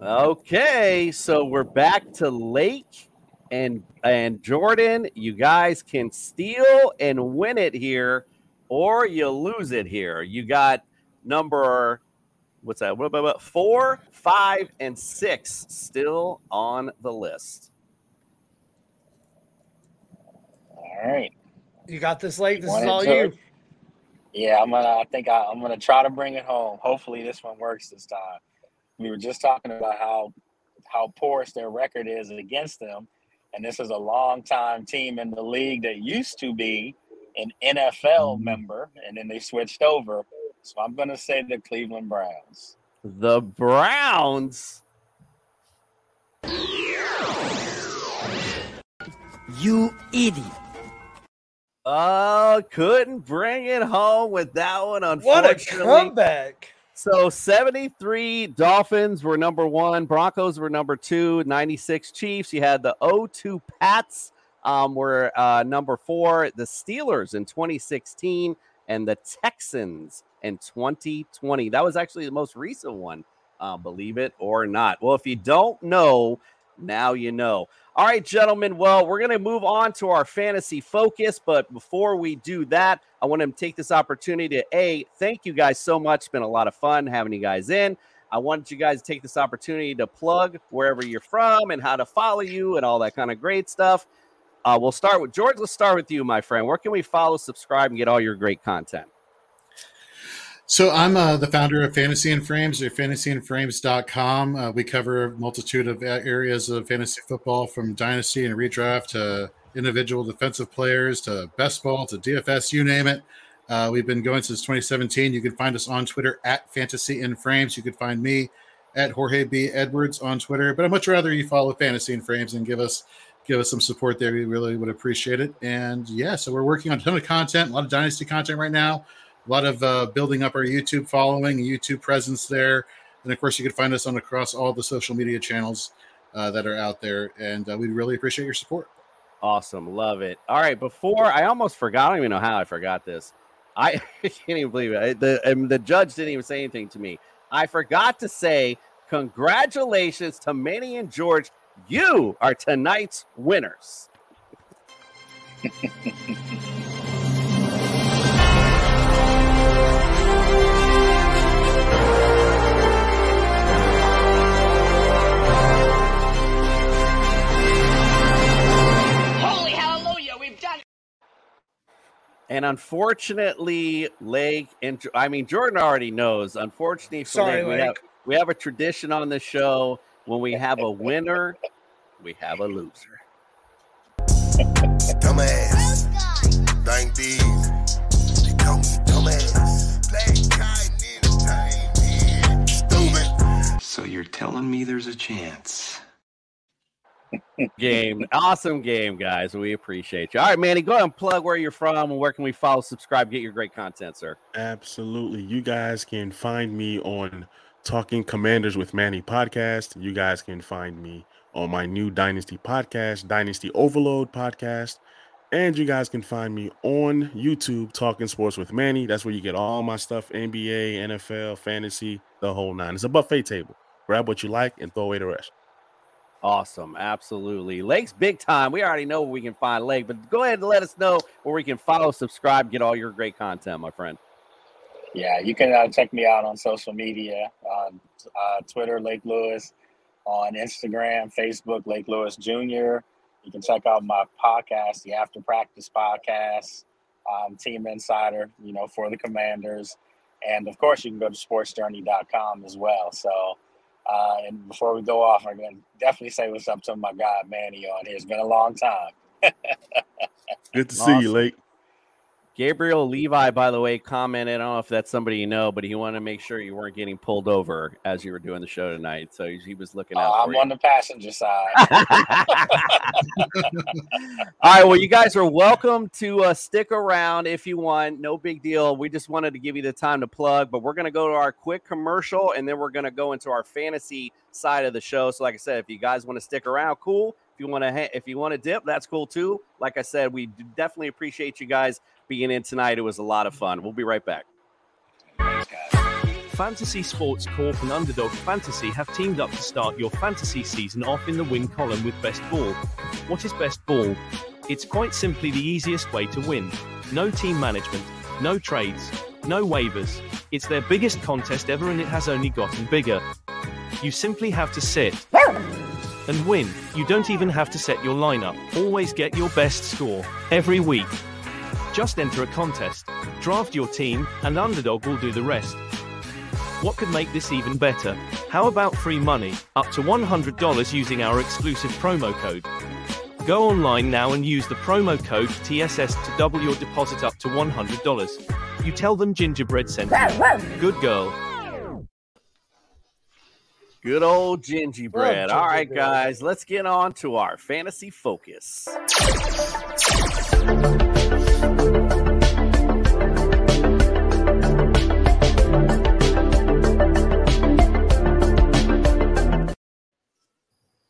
Speaker 1: Okay, so we're back to Lake and and Jordan. You guys can steal and win it here, or you lose it here. You got number what's that? What about four, five, and six still on the list.
Speaker 9: All right.
Speaker 6: You got this late. This is all
Speaker 9: George?
Speaker 6: you.
Speaker 9: Yeah, I'm gonna. I think I, I'm gonna try to bring it home. Hopefully, this one works this time. We were just talking about how how porous their record is against them, and this is a long time team in the league that used to be an NFL mm-hmm. member, and then they switched over. So I'm gonna say the Cleveland Browns.
Speaker 1: The Browns.
Speaker 16: You idiot.
Speaker 1: Oh, couldn't bring it home with that one.
Speaker 6: What a
Speaker 1: Unfortunately,
Speaker 6: comeback.
Speaker 1: So 73 Dolphins were number one, Broncos were number two, 96 Chiefs. You had the 02 Pats um, were uh, number four, the Steelers in 2016, and the Texans in 2020. That was actually the most recent one, uh, believe it or not. Well, if you don't know, now you know. All right, gentlemen. Well, we're going to move on to our fantasy focus. But before we do that, I want to take this opportunity to A, thank you guys so much. It's been a lot of fun having you guys in. I want you guys to take this opportunity to plug wherever you're from and how to follow you and all that kind of great stuff. Uh, we'll start with George. Let's start with you, my friend. Where can we follow, subscribe, and get all your great content?
Speaker 10: So I'm uh, the founder of Fantasy and Frames or fantasyandframes.com. Uh, we cover a multitude of areas of fantasy football from dynasty and redraft to individual defensive players to best ball to DFS, you name it. Uh, we've been going since 2017. You can find us on Twitter at Fantasy and Frames. You can find me at Jorge B. Edwards on Twitter. But I'd much rather you follow Fantasy and Frames and give us give us some support there. We really would appreciate it. And yeah, so we're working on a ton of content, a lot of dynasty content right now a lot of uh, building up our YouTube following, YouTube presence there, and of course you can find us on across all the social media channels uh, that are out there, and uh, we'd really appreciate your support.
Speaker 1: Awesome. Love it. All right. Before I almost forgot, I don't even know how I forgot this. I can't even believe it. The, and the judge didn't even say anything to me. I forgot to say congratulations to Manny and George. You are tonight's winners. And unfortunately, Lake and I mean Jordan already knows. Unfortunately, for
Speaker 6: Sorry,
Speaker 1: Lake, we have we have a tradition on the show when we have a winner, we have a loser.
Speaker 17: Dumbass. Thank these. They call me dumbass. Black cotton entertainment. Stupid.
Speaker 12: So you're telling me there's a chance?
Speaker 1: Game. Awesome game, guys. We appreciate you. All right, Manny, go ahead and plug where you're from and where can we follow, subscribe, get your great content, sir.
Speaker 11: Absolutely. You guys can find me on Talking Commanders with Manny podcast. You guys can find me on my new Dynasty podcast, Dynasty Overload podcast. And you guys can find me on YouTube, Talking Sports with Manny. That's where you get all my stuff NBA, NFL, fantasy, the whole nine. It's a buffet table. Grab what you like and throw away the rest.
Speaker 1: Awesome. Absolutely. Lake's big time. We already know where we can find Lake, but go ahead and let us know where we can follow, subscribe, get all your great content, my friend.
Speaker 9: Yeah, you can uh, check me out on social media on uh, Twitter, Lake Lewis, on Instagram, Facebook, Lake Lewis Jr. You can check out my podcast, the After Practice Podcast, um, Team Insider, you know, for the Commanders. And of course, you can go to sportsjourney.com as well. So, uh, and before we go off, I'm going to definitely say what's up to my guy, Manny, on here. It's been a long time.
Speaker 11: Good to see you, Lake.
Speaker 1: Gabriel Levi, by the way, commented. I don't know if that's somebody you know, but he wanted to make sure you weren't getting pulled over as you were doing the show tonight. So he, he was looking out.
Speaker 9: Uh, I'm
Speaker 1: you.
Speaker 9: on the passenger side.
Speaker 1: All right. Well, you guys are welcome to uh, stick around if you want. No big deal. We just wanted to give you the time to plug, but we're going to go to our quick commercial and then we're going to go into our fantasy side of the show. So, like I said, if you guys want to stick around, cool. If you want to, if you want to dip, that's cool too. Like I said, we definitely appreciate you guys being in tonight. It was a lot of fun. We'll be right back.
Speaker 18: Fantasy Sports Corp and Underdog Fantasy have teamed up to start your fantasy season off in the win column with Best Ball. What is Best Ball? It's quite simply the easiest way to win. No team management, no trades, no waivers. It's their biggest contest ever and it has only gotten bigger. You simply have to sit and win. You don't even have to set your lineup. Always get your best score every week. Just enter a contest, draft your team, and Underdog will do the rest. What could make this even better? How about free money, up to $100 using our exclusive promo code? Go online now and use the promo code TSS to double your deposit up to $100. You tell them Gingerbread sent you. Good girl.
Speaker 1: Good old gingerbread. All right, guys, let's get on to our fantasy focus.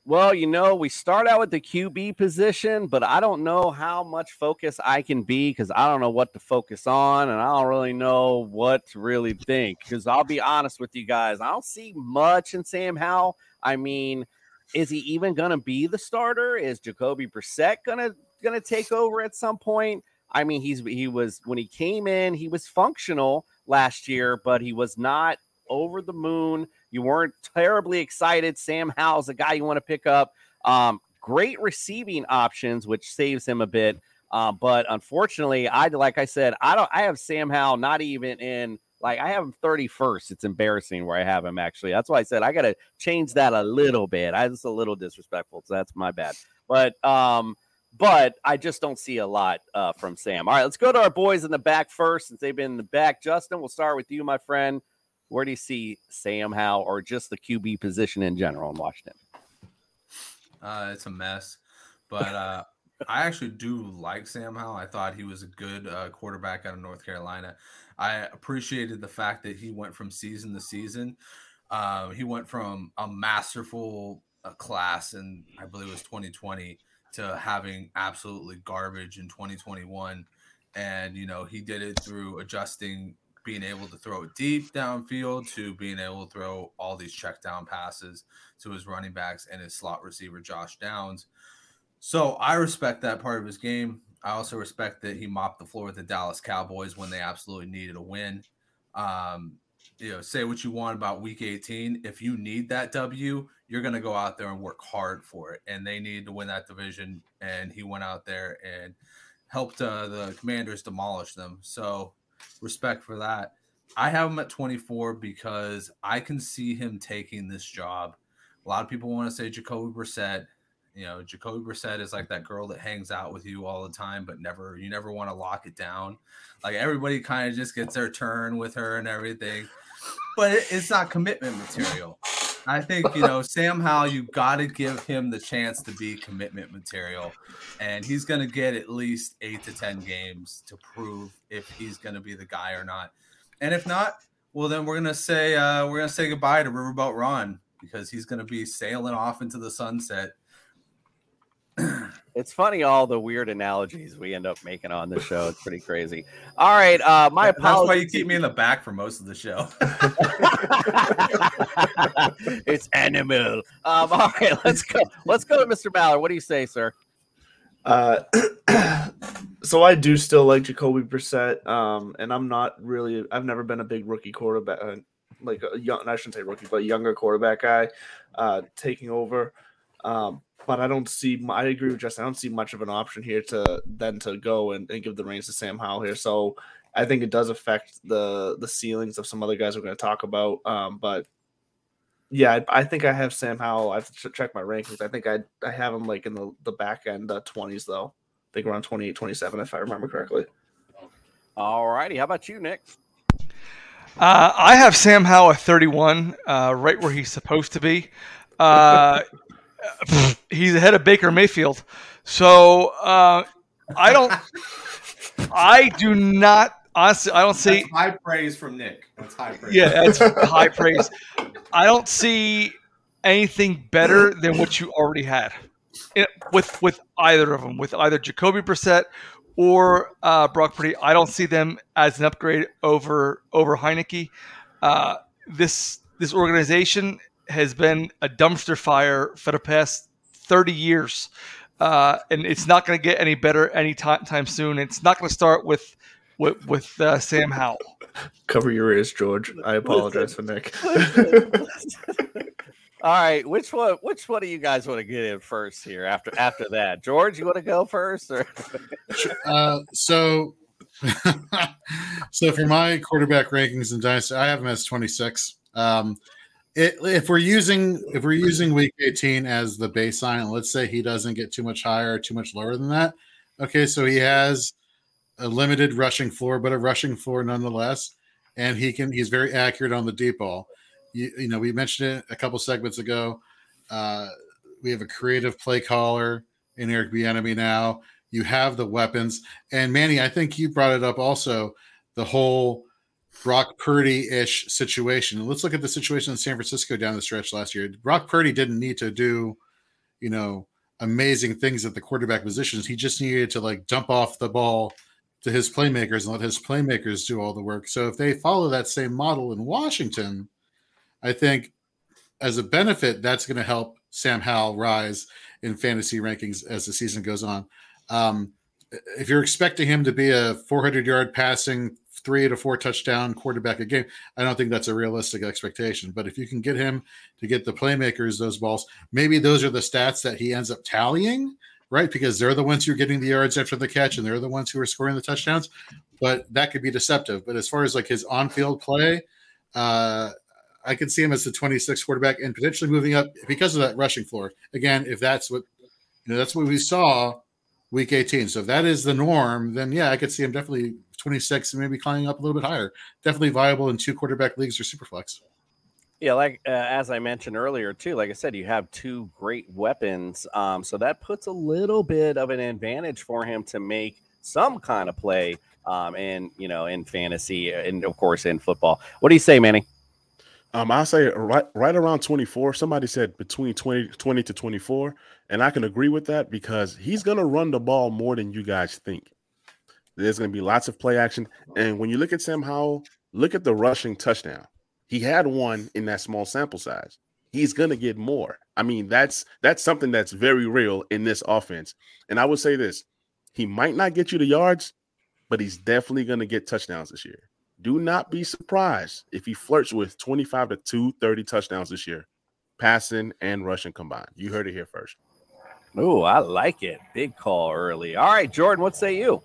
Speaker 1: Well, you know, we start out with the QB position, but I don't know how much focus I can be because I don't know what to focus on and I don't really know what to really think. Because I'll be honest with you guys, I don't see much in Sam Howell. I mean, is he even gonna be the starter? Is Jacoby Brissett gonna gonna take over at some point? I mean, he's he was when he came in, he was functional last year, but he was not over the moon. You weren't terribly excited. Sam Howell's a guy you want to pick up. Um, great receiving options, which saves him a bit. Uh, but unfortunately, I like I said, I don't. I have Sam Howell not even in like I have him 31st. It's embarrassing where I have him actually. That's why I said I got to change that a little bit. I was a little disrespectful, so that's my bad. But um, but I just don't see a lot uh, from Sam. All right, let's go to our boys in the back first, since they've been in the back. Justin, we'll start with you, my friend. Where do you see Sam Howell or just the QB position in general in Washington?
Speaker 2: Uh, it's a mess, but uh, I actually do like Sam Howell. I thought he was a good uh, quarterback out of North Carolina. I appreciated the fact that he went from season to season. Uh, he went from a masterful uh, class and I believe it was 2020, to having absolutely garbage in 2021. And, you know, he did it through adjusting, being able to throw it deep downfield to being able to throw all these check down passes to his running backs and his slot receiver, Josh Downs. So I respect that part of his game. I also respect that he mopped the floor with the Dallas Cowboys when they absolutely needed a win. Um, you know, say what you want about week 18. If you need that W, you're going to go out there and work hard for it. And they needed to win that division. And he went out there and helped uh, the commanders demolish them. So respect for that. I have him at 24 because I can see him taking this job. A lot of people want to say Jacoby Brissett. You know, Jacoby Brissett is like that girl that hangs out with you all the time, but never you never want to lock it down. Like everybody kind of just gets their turn with her and everything, but it, it's not commitment material. I think you know Sam Howell. You got to give him the chance to be commitment material, and he's going to get at least eight to ten games to prove if he's going to be the guy or not. And if not, well, then we're going to say uh, we're going to say goodbye to Riverboat Ron because he's going to be sailing off into the sunset.
Speaker 1: It's funny all the weird analogies we end up making on this show. It's pretty crazy. All right, uh, my apologies.
Speaker 2: That's why you keep me in the back for most of the show.
Speaker 1: it's animal. Um, all right, let's go. Let's go to Mr. Ballard. What do you say, sir?
Speaker 5: Uh, so I do still like Jacoby Brissett, um, and I'm not really. I've never been a big rookie quarterback, uh, like a young. I shouldn't say rookie, but a younger quarterback guy uh, taking over. Um, but I don't see. I agree with Justin. I don't see much of an option here to then to go and, and give the reins to Sam Howell here. So I think it does affect the the ceilings of some other guys we're going to talk about. Um, but yeah, I, I think I have Sam Howell. I have to ch- check my rankings. I think I I have him like in the the back end uh, 20s though. I think around 28, 27 if I remember correctly.
Speaker 1: All righty. How about you, Nick?
Speaker 19: Uh, I have Sam Howell at 31, uh, right where he's supposed to be. Uh, he's ahead of Baker Mayfield. So uh, I don't, I do not, honestly, I don't see.
Speaker 2: That's high praise from Nick. That's high praise.
Speaker 19: Yeah, that's high praise. I don't see anything better than what you already had It- with with either of them, with either Jacoby Brissett or uh, Brock Purdy. I don't see them as an upgrade over over Heinicke. Uh, this this organization has been a dumpster fire for the past thirty years, uh, and it's not going to get any better anytime time soon. It's not going to start with with, with uh, Sam Howell.
Speaker 5: Cover your ears, George. I apologize for Nick.
Speaker 1: All right, which one? Which one do you guys want to get in first here? After after that, George, you want to go first, or
Speaker 10: Uh, so, so for my quarterback rankings in Dynasty, I have him as 26. Um, it, if we're using if we're using Week 18 as the baseline, let's say he doesn't get too much higher or too much lower than that. Okay, so he has a limited rushing floor, but a rushing floor nonetheless, and he can he's very accurate on the deep ball. You, you know, we mentioned it a couple segments ago. Uh, we have a creative play caller in Eric Bieniemy now. You have the weapons, and Manny, I think you brought it up also. The whole Brock Purdy ish situation. Let's look at the situation in San Francisco down the stretch last year. Brock Purdy didn't need to do, you know, amazing things at the quarterback positions. He just needed to like dump off the ball to his playmakers and let his playmakers do all the work. So if they follow that same model in Washington, I think as a benefit, that's going to help Sam Howell rise in fantasy rankings as the season goes on. Um, if you're expecting him to be a 400 yard passing, three to four touchdown quarterback a game, I don't think that's a realistic expectation. But if you can get him to get the playmakers those balls, maybe those are the stats that he ends up tallying, right? Because they're the ones who are getting the yards after the catch and they're the ones who are scoring the touchdowns. But that could be deceptive. But as far as like his on field play, uh, I could see him as the 26 quarterback and potentially moving up because of that rushing floor. Again, if that's what you know, that's what we saw week 18. So if that is the norm, then yeah, I could see him definitely 26 and maybe climbing up a little bit higher. Definitely viable in two quarterback leagues or super flex.
Speaker 1: Yeah, like uh, as I mentioned earlier too, like I said, you have two great weapons, um, so that puts a little bit of an advantage for him to make some kind of play, um, in you know, in fantasy and of course in football. What do you say, Manny?
Speaker 11: Um, I'll say right right around 24. Somebody said between 20, 20 to 24. And I can agree with that because he's gonna run the ball more than you guys think. There's gonna be lots of play action. And when you look at Sam Howell, look at the rushing touchdown. He had one in that small sample size. He's gonna get more. I mean, that's that's something that's very real in this offense. And I would say this: he might not get you the yards, but he's definitely gonna get touchdowns this year. Do not be surprised if he flirts with 25 to 230 touchdowns this year, passing and rushing combined. You heard it here first.
Speaker 1: Oh, I like it. Big call early. All right, Jordan, what say you?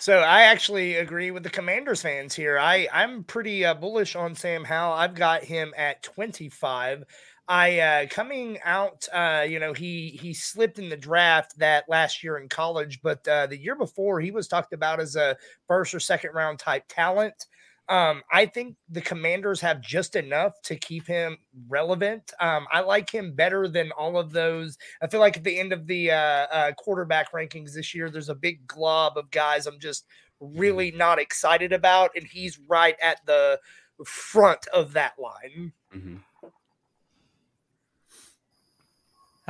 Speaker 6: So I actually agree with the Commanders fans here. I I'm pretty uh, bullish on Sam Howell. I've got him at 25. I uh, coming out, uh, you know, he he slipped in the draft that last year in college, but uh, the year before he was talked about as a first or second round type talent. Um, I think the Commanders have just enough to keep him relevant. Um, I like him better than all of those. I feel like at the end of the uh, uh, quarterback rankings this year, there's a big glob of guys I'm just really not excited about, and he's right at the front of that line.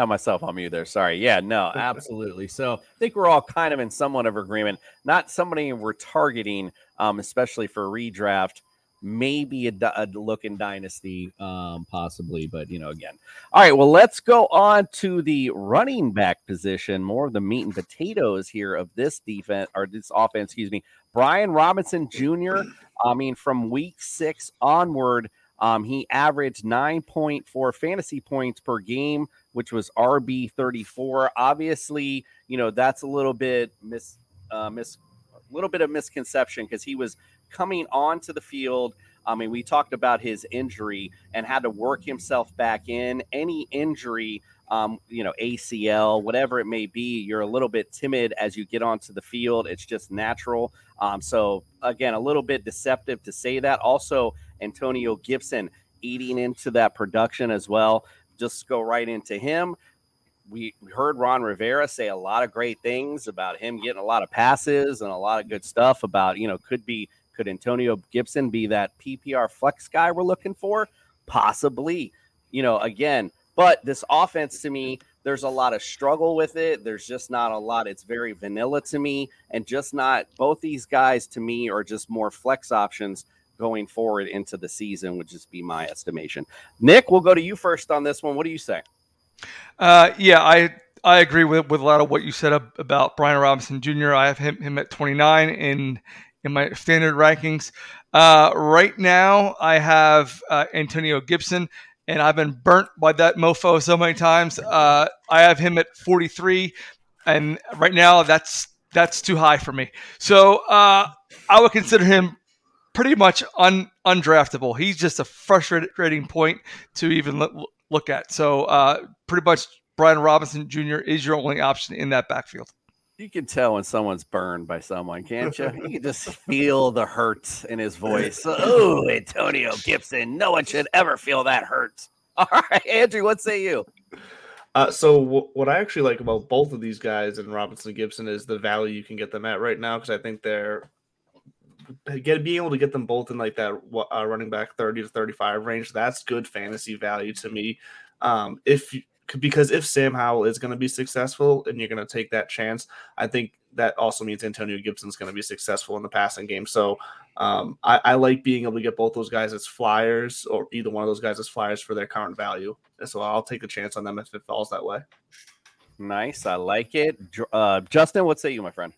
Speaker 1: Have myself on mute there. Sorry. Yeah, no, absolutely. So I think we're all kind of in somewhat of agreement. Not somebody we're targeting, um, especially for redraft. Maybe a, a look in dynasty, um, possibly, but you know, again. All right. Well, let's go on to the running back position. More of the meat and potatoes here of this defense or this offense. Excuse me. Brian Robinson Jr. I mean, from week six onward, Um, he averaged 9.4 fantasy points per game, which was RB 34. Obviously, you know that's a little bit mis, uh, mis, a little bit of misconception because he was coming onto the field. I mean, we talked about his injury and had to work himself back in. Any injury, um, you know, ACL, whatever it may be, you're a little bit timid as you get onto the field. It's just natural. Um, so, again, a little bit deceptive to say that. Also, Antonio Gibson eating into that production as well. Just go right into him. We heard Ron Rivera say a lot of great things about him getting a lot of passes and a lot of good stuff about, you know, could be could Antonio Gibson be that PPR flex guy we're looking for? Possibly. You know, again, but this offense to me, there's a lot of struggle with it. There's just not a lot. It's very vanilla to me, and just not both these guys to me are just more flex options going forward into the season, would just be my estimation. Nick, we'll go to you first on this one. What do you say?
Speaker 19: Uh, yeah, I I agree with, with a lot of what you said about Brian Robinson Jr. I have him, him at 29 in in my standard rankings. Uh, right now, I have uh, Antonio Gibson, and I've been burnt by that mofo so many times. Uh, I have him at 43, and right now that's that's too high for me. So uh, I would consider him pretty much un, undraftable. He's just a frustrating point to even look, look at. So uh, pretty much Brian Robinson Jr. is your only option in that backfield.
Speaker 1: You can tell when someone's burned by someone, can't you? You can just feel the hurt in his voice. Oh, Antonio Gibson. No one should ever feel that hurt. All right, Andrew, what say you?
Speaker 5: Uh, so w- what I actually like about both of these guys and Robinson Gibson is the value you can get them at right now because I think they're get being able to get them both in like that uh, running back 30 to 35 range that's good fantasy value to me um if because if Sam Howell is going to be successful and you're going to take that chance, I think that also means Antonio Gibson's going to be successful in the passing game. So um, I, I, like being able to get both those guys as flyers or either one of those guys as flyers for their current value. And so I'll take a chance on them if it falls that way.
Speaker 1: Nice. I like it. Uh, Justin, what say you, my friend?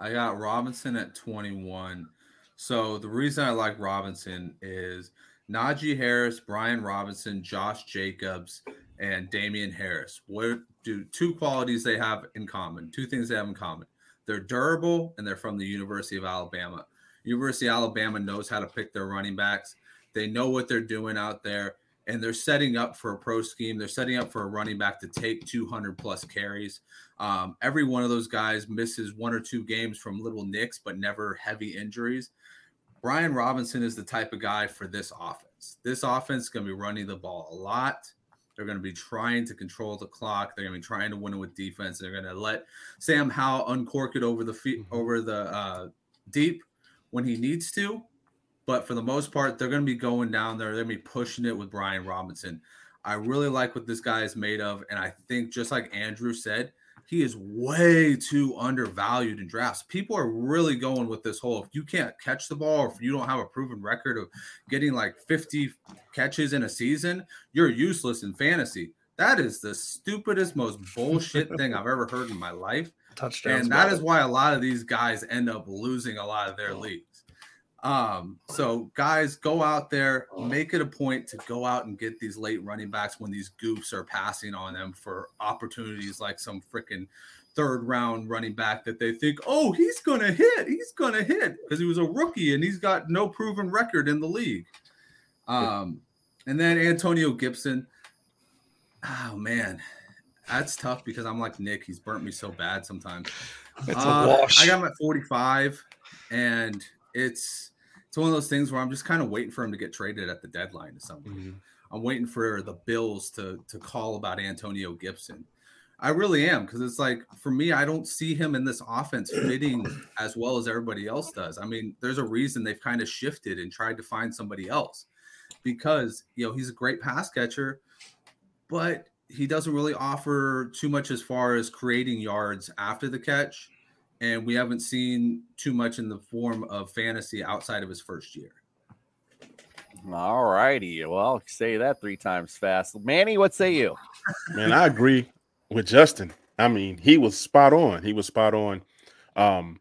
Speaker 2: I got Robinson at 21. So the reason I like Robinson is Najee Harris, Brian Robinson, Josh Jacobs, and Damien Harris. What do two qualities they have in common? Two things they have in common. They're durable and they're from the University of Alabama. University of Alabama knows how to pick their running backs. They know what they're doing out there and they're setting up for a pro scheme. They're setting up for a running back to take 200 plus carries. Um, every one of those guys misses one or two games from little nicks, but never heavy injuries. Brian Robinson is the type of guy for this offense. This offense is going to be running the ball a lot. They're going to be trying to control the clock. They're going to be trying to win it with defense. They're going to let Sam Howell uncork it over the feet, mm-hmm. over the uh, deep when he needs to. But for the most part, they're going to be going down there. They're going to be pushing it with Brian Robinson. I really like what this guy is made of. And I think, just like Andrew said, he is way too undervalued in drafts. People are really going with this whole if you can't catch the ball or if you don't have a proven record of getting like 50 catches in a season, you're useless in fantasy. That is the stupidest, most bullshit thing I've ever heard in my life.
Speaker 5: Touchdowns.
Speaker 2: And that is why a lot of these guys end up losing a lot of their leagues. Um, so guys, go out there, make it a point to go out and get these late running backs when these goofs are passing on them for opportunities like some freaking third round running back that they think, oh, he's gonna hit, he's gonna hit because he was a rookie and he's got no proven record in the league. Um, and then Antonio Gibson. Oh man, that's tough because I'm like Nick. He's burnt me so bad sometimes. It's uh, a wash. I got at 45, and it's it's one of those things where I'm just kind of waiting for him to get traded at the deadline to something. Mm-hmm. I'm waiting for the Bills to to call about Antonio Gibson. I really am because it's like for me, I don't see him in this offense fitting as well as everybody else does. I mean, there's a reason they've kind of shifted and tried to find somebody else because you know he's a great pass catcher, but he doesn't really offer too much as far as creating yards after the catch and we haven't seen too much in the form of fantasy outside of his first year.
Speaker 1: All righty. Well, I'll say that three times fast. Manny, what say you?
Speaker 11: Man, I agree with Justin. I mean, he was spot on. He was spot on. Um,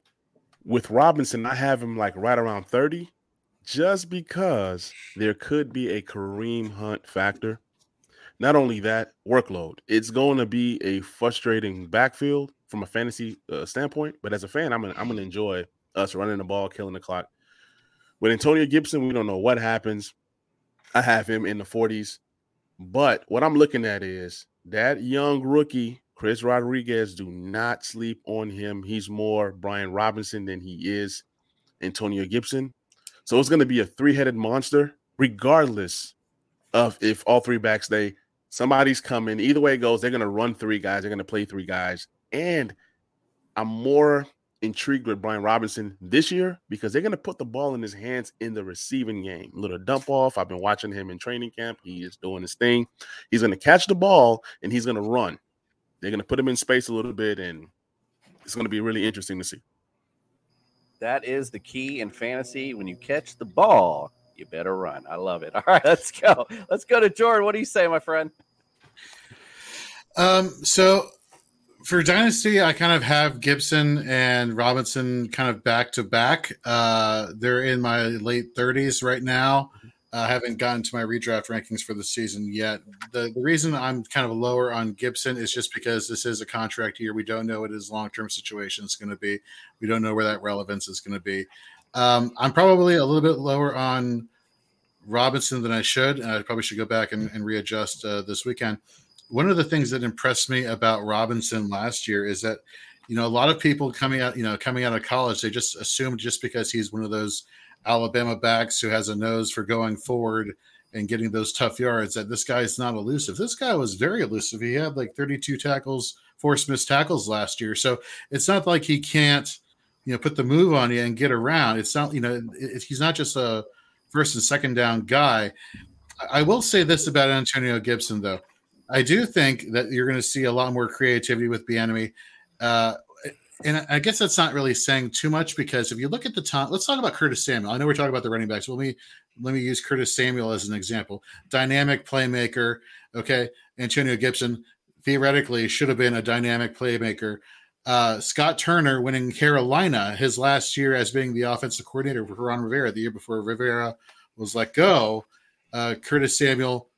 Speaker 11: with Robinson, I have him like right around 30 just because there could be a Kareem Hunt factor. Not only that, workload. It's going to be a frustrating backfield from a fantasy uh, standpoint, but as a fan, I'm gonna, I'm gonna enjoy us running the ball, killing the clock. With Antonio Gibson, we don't know what happens. I have him in the 40s, but what I'm looking at is that young rookie Chris Rodriguez. Do not sleep on him. He's more Brian Robinson than he is Antonio Gibson. So it's going to be a three-headed monster, regardless of if all three backs stay. Somebody's coming. Either way it goes, they're going to run three guys. They're going to play three guys. And I'm more intrigued with Brian Robinson this year because they're going to put the ball in his hands in the receiving game. Little dump off. I've been watching him in training camp. He is doing his thing. He's going to catch the ball and he's going to run. They're going to put him in space a little bit, and it's going to be really interesting to see.
Speaker 1: That is the key in fantasy. When you catch the ball, you better run. I love it. All right, let's go. Let's go to Jordan. What do you say, my friend?
Speaker 10: Um, so for Dynasty, I kind of have Gibson and Robinson kind of back to back. Uh, they're in my late 30s right now. I haven't gotten to my redraft rankings for the season yet. The, the reason I'm kind of lower on Gibson is just because this is a contract year. We don't know what his long term situation is going to be. We don't know where that relevance is going to be. Um, I'm probably a little bit lower on Robinson than I should, and I probably should go back and, and readjust uh, this weekend. One of the things that impressed me about Robinson last year is that, you know, a lot of people coming out, you know, coming out of college, they just assumed just because he's one of those Alabama backs who has a nose for going forward and getting those tough yards that this guy is not elusive. This guy was very elusive. He had like 32 tackles, forced missed tackles last year. So it's not like he can't, you know, put the move on you and get around. It's not, you know, it, he's not just a first and second down guy. I will say this about Antonio Gibson, though. I do think that you're going to see a lot more creativity with Bieniemy. Uh, and I guess that's not really saying too much because if you look at the time, let's talk about Curtis Samuel. I know we're talking about the running backs. Let me let me use Curtis Samuel as an example. Dynamic playmaker. Okay, Antonio Gibson theoretically should have been a dynamic playmaker. Uh, Scott Turner winning Carolina his last year as being the offensive coordinator for Ron Rivera the year before Rivera was let go. Uh, Curtis Samuel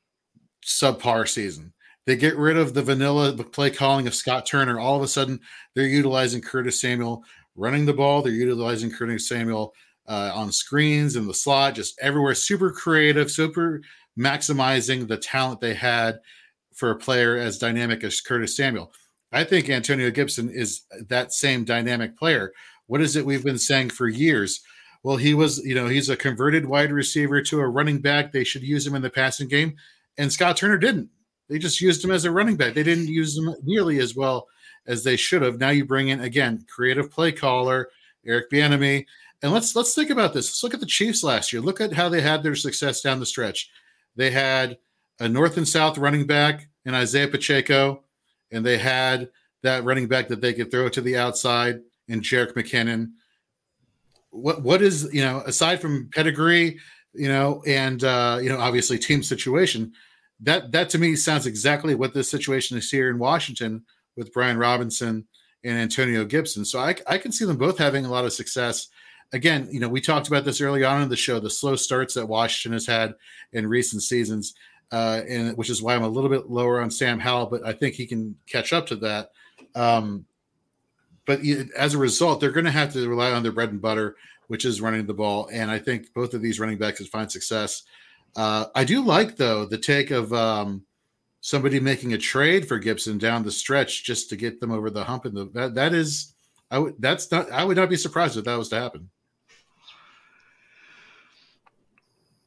Speaker 10: subpar season. They get rid of the vanilla play calling of Scott Turner. All of a sudden, they're utilizing Curtis Samuel running the ball. They're utilizing Curtis Samuel uh, on screens in the slot, just everywhere. Super creative, super maximizing the talent they had for a player as dynamic as Curtis Samuel. I think Antonio Gibson is that same dynamic player. What is it we've been saying for years? Well, he was, you know, he's a converted wide receiver to a running back. They should use him in the passing game. And Scott Turner didn't. They just used him as a running back. They didn't use him nearly as well as they should have. Now you bring in again creative play caller Eric Bieniemy, and let's let's think about this. Let's look at the Chiefs last year. Look at how they had their success down the stretch. They had a north and south running back in Isaiah Pacheco, and they had that running back that they could throw to the outside in Jerick McKinnon. What what is you know aside from pedigree, you know, and uh, you know obviously team situation that that to me sounds exactly what this situation is here in Washington with Brian Robinson and Antonio Gibson. So I, I can see them both having a lot of success. Again, you know, we talked about this early on in the show, the slow starts that Washington has had in recent seasons, uh, and which is why I'm a little bit lower on Sam Howell, but I think he can catch up to that. Um, but as a result, they're going to have to rely on their bread and butter, which is running the ball. And I think both of these running backs will find success. Uh, I do like though the take of um, somebody making a trade for Gibson down the stretch just to get them over the hump. And the that that is, I would that's not I would not be surprised if that was to happen.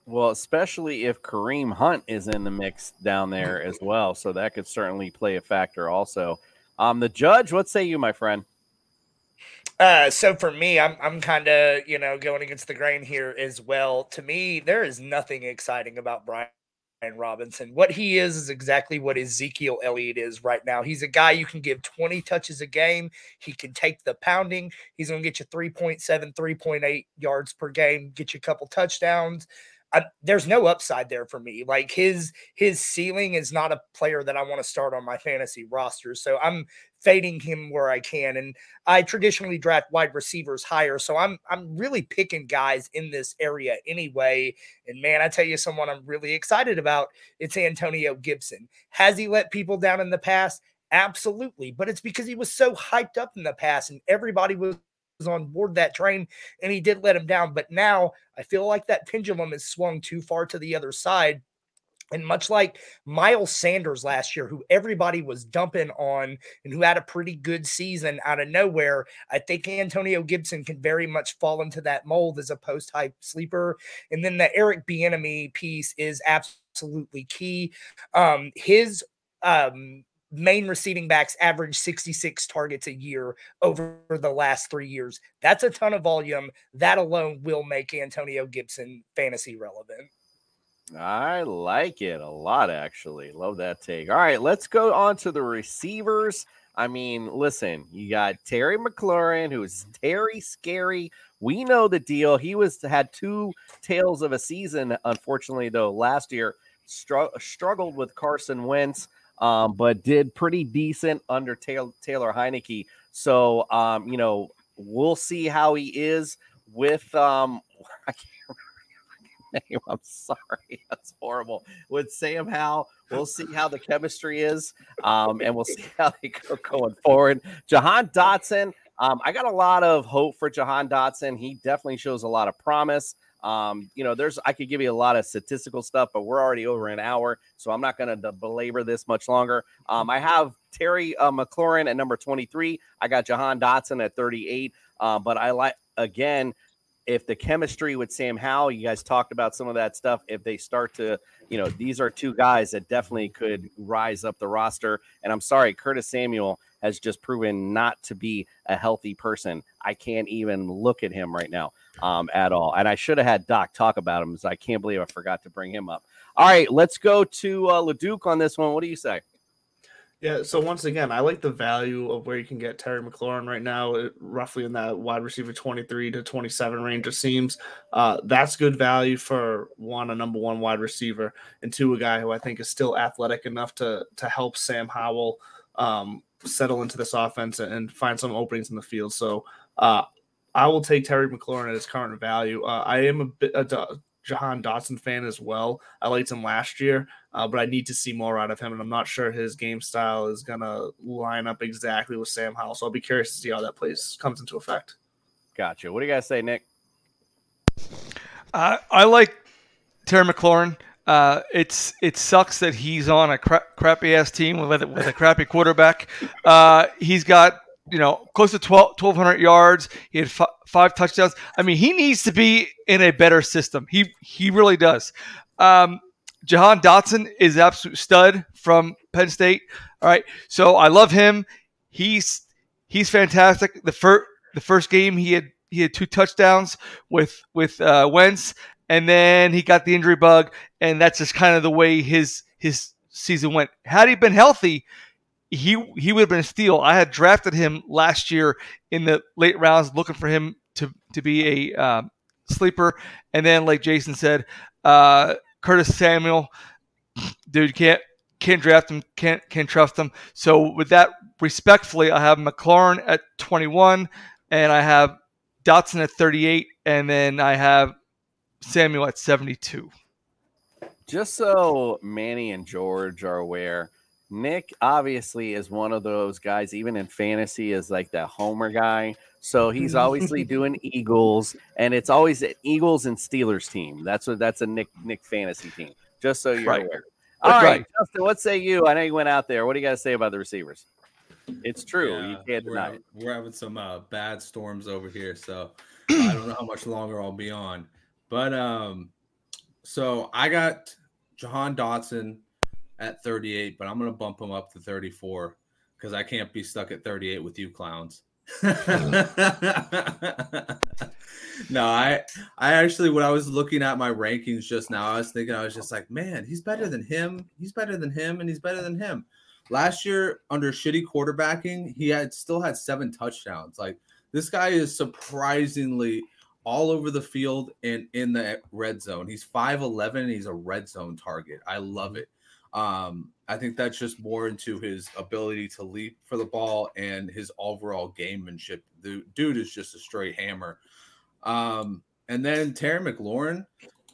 Speaker 1: Well, especially if Kareem Hunt is in the mix down there as well, so that could certainly play a factor. Also, um, the judge, what say you, my friend?
Speaker 6: Uh, so for me, I'm I'm kind of you know going against the grain here as well. To me, there is nothing exciting about Brian Robinson. What he is is exactly what Ezekiel Elliott is right now. He's a guy you can give 20 touches a game. He can take the pounding. He's going to get you 3.7, 3.8 yards per game, get you a couple touchdowns. I, there's no upside there for me. Like his his ceiling is not a player that I want to start on my fantasy roster. So I'm fading him where I can. And I traditionally draft wide receivers higher. So I'm I'm really picking guys in this area anyway. And man, I tell you someone I'm really excited about. It's Antonio Gibson. Has he let people down in the past? Absolutely. But it's because he was so hyped up in the past and everybody was was on board that train and he did let him down. But now I feel like that pendulum has swung too far to the other side. And much like Miles Sanders last year, who everybody was dumping on and who had a pretty good season out of nowhere, I think Antonio Gibson can very much fall into that mold as a post hype sleeper. And then the Eric Bieniemy piece is absolutely key. Um, his um, main receiving backs average 66 targets a year over the last three years. That's a ton of volume. That alone will make Antonio Gibson fantasy relevant.
Speaker 1: I like it a lot, actually. Love that take. All right, let's go on to the receivers. I mean, listen, you got Terry McLaurin, who is Terry Scary. We know the deal. He was had two tails of a season, unfortunately, though, last year. Str- struggled with Carson Wentz um, but did pretty decent under Taylor, Taylor Heinicke. So, um, you know, we'll see how he is with. Um, I can't remember name. I'm sorry, that's horrible. With Sam Howell, we'll see how the chemistry is, um, and we'll see how they go going forward. Jahan Dotson. Um, I got a lot of hope for Jahan Dotson. He definitely shows a lot of promise. Um, you know, there's I could give you a lot of statistical stuff, but we're already over an hour, so I'm not going to belabor this much longer. Um, I have Terry uh, McLaurin at number 23. I got Jahan Dotson at 38. Uh, but I like again, if the chemistry with Sam Howell, you guys talked about some of that stuff. If they start to, you know, these are two guys that definitely could rise up the roster. And I'm sorry, Curtis Samuel has just proven not to be a healthy person. I can't even look at him right now um, at all. And I should have had Doc talk about him, so I can't believe I forgot to bring him up. All right, let's go to uh, Leduc on this one. What do you say?
Speaker 5: Yeah, so once again, I like the value of where you can get Terry McLaurin right now, uh, roughly in that wide receiver 23 to 27 range, it seems. Uh, that's good value for one, a number one wide receiver, and two, a guy who I think is still athletic enough to to help Sam Howell um, settle into this offense and find some openings in the field. So uh, I will take Terry McLaurin at his current value. Uh, I am a bit a Jahan Dotson fan as well. I liked him last year, uh, but I need to see more out of him, and I'm not sure his game style is gonna line up exactly with Sam Howell. So I'll be curious to see how that plays comes into effect.
Speaker 1: Gotcha. What do you guys say, Nick?
Speaker 19: Uh, I like Terry McLaurin. Uh, it's it sucks that he's on a cra- crappy ass team with a, with a crappy quarterback. Uh, he's got you know close to 12, 1200 yards. He had f- five touchdowns. I mean, he needs to be in a better system. He he really does. Um, Jahan Dotson is absolute stud from Penn State. All right, so I love him. He's he's fantastic. The first the first game he had he had two touchdowns with with uh, Wentz and then he got the injury bug, and that's just kind of the way his his season went. Had he been healthy, he he would have been a steal. I had drafted him last year in the late rounds, looking for him to to be a uh, sleeper, and then like Jason said, uh, Curtis Samuel, dude, can't can't draft him, can't can't trust him. So with that, respectfully, I have McLaurin at 21, and I have Dotson at 38, and then I have Samuel at 72.
Speaker 1: Just so Manny and George are aware, Nick obviously is one of those guys, even in fantasy, is like that homer guy. So he's obviously doing Eagles, and it's always an Eagles and Steelers team. That's what that's a Nick Nick fantasy team. Just so you're
Speaker 19: Right.
Speaker 1: aware. All right,
Speaker 19: right.
Speaker 1: Justin, what say you? I know you went out there. What do you got to say about the receivers? It's true. you
Speaker 2: Yeah,
Speaker 1: can't
Speaker 2: we're,
Speaker 1: it.
Speaker 2: we're having some uh, bad storms over here, so I don't know how much longer I'll be on. But um, so I got Jahan Dotson at 38, but I'm gonna bump him up to 34 because I can't be stuck at 38 with you clowns. no, I I actually when I was looking at my rankings just now, I was thinking I was just like, man, he's better than him. He's better than him, and he's better than him. Last year, under shitty quarterbacking, he had still had seven touchdowns. Like this guy is surprisingly all over the field and in the red zone. He's 5'11 and he's a red zone target. I love it. Um, I think that's just more into his ability to leap for the ball and his overall gamemanship. The dude is just a straight hammer. Um, and then Terry McLaurin,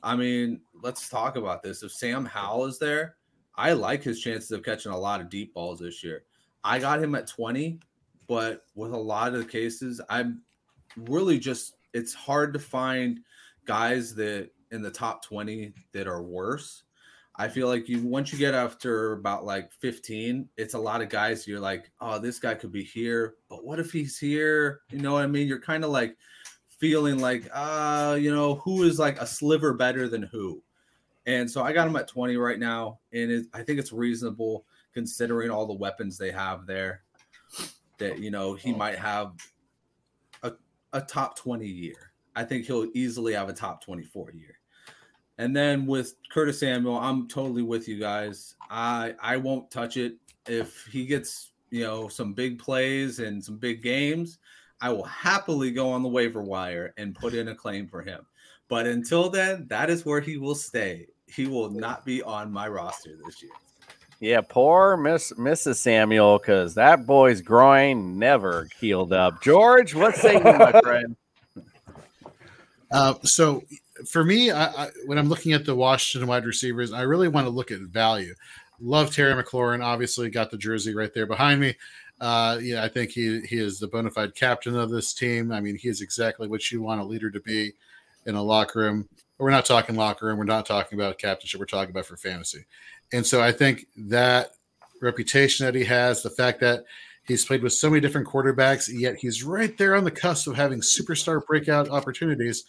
Speaker 2: I mean, let's talk about this. If Sam Howell is there, I like his chances of catching a lot of deep balls this year. I got him at 20, but with a lot of the cases, I'm really just it's hard to find guys that in the top 20 that are worse. I feel like you once you get after about like 15, it's a lot of guys you're like, oh, this guy could be here, but what if he's here? You know what I mean? You're kind of like feeling like, uh, you know, who is like a sliver better than who? And so I got him at 20 right now, and it, I think it's reasonable considering all the weapons they have there. That you know he might have a, a top 20 year. I think he'll easily have a top 24 year. And then with Curtis Samuel, I'm totally with you guys. I I won't touch it if he gets you know some big plays and some big games. I will happily go on the waiver wire and put in a claim for him. But until then, that is where he will stay. He will not be on my roster this year.
Speaker 1: Yeah, poor Miss Mrs. Samuel, because that boy's groin never healed up. George, what say you, my friend?
Speaker 10: Uh, so for me, I, I, when I'm looking at the Washington wide receivers, I really want to look at value. Love Terry McLaurin. Obviously, got the jersey right there behind me. Uh, yeah, I think he he is the bona fide captain of this team. I mean, he is exactly what you want a leader to be in a locker room. We're not talking locker room. We're not talking about captainship. We're talking about for fantasy. And so I think that reputation that he has, the fact that he's played with so many different quarterbacks, yet he's right there on the cusp of having superstar breakout opportunities.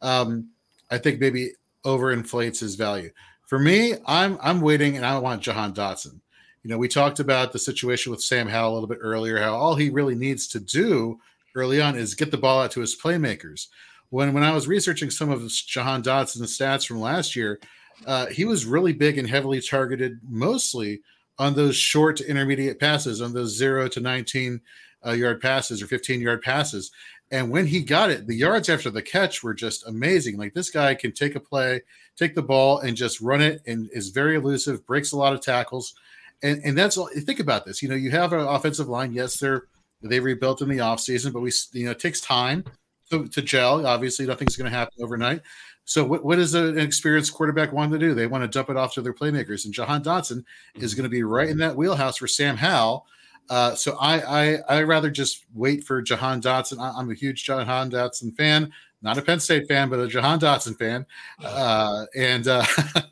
Speaker 10: Um, I think maybe overinflates his value. For me, I'm I'm waiting and I want Jahan Dotson. You know, we talked about the situation with Sam Howell a little bit earlier, how all he really needs to do early on is get the ball out to his playmakers. When when I was researching some of Jahan Dotson's stats from last year, uh, he was really big and heavily targeted mostly on those short to intermediate passes, on those zero to 19 uh, yard passes or 15 yard passes. And when he got it, the yards after the catch were just amazing. Like this guy can take a play, take the ball, and just run it, and is very elusive, breaks a lot of tackles. And, and that's all. Think about this. You know, you have an offensive line. Yes, they're they rebuilt in the offseason, but we you know it takes time to, to gel. Obviously, nothing's going to happen overnight. So what, what does an experienced quarterback want to do? They want to dump it off to their playmakers. And Jahan Dotson is going to be right in that wheelhouse for Sam Howell. Uh, so I, I I rather just wait for Jahan Dotson. I, am a huge Jahan Dotson fan, not a Penn State fan, but a Jahan Dotson fan. Uh, and uh,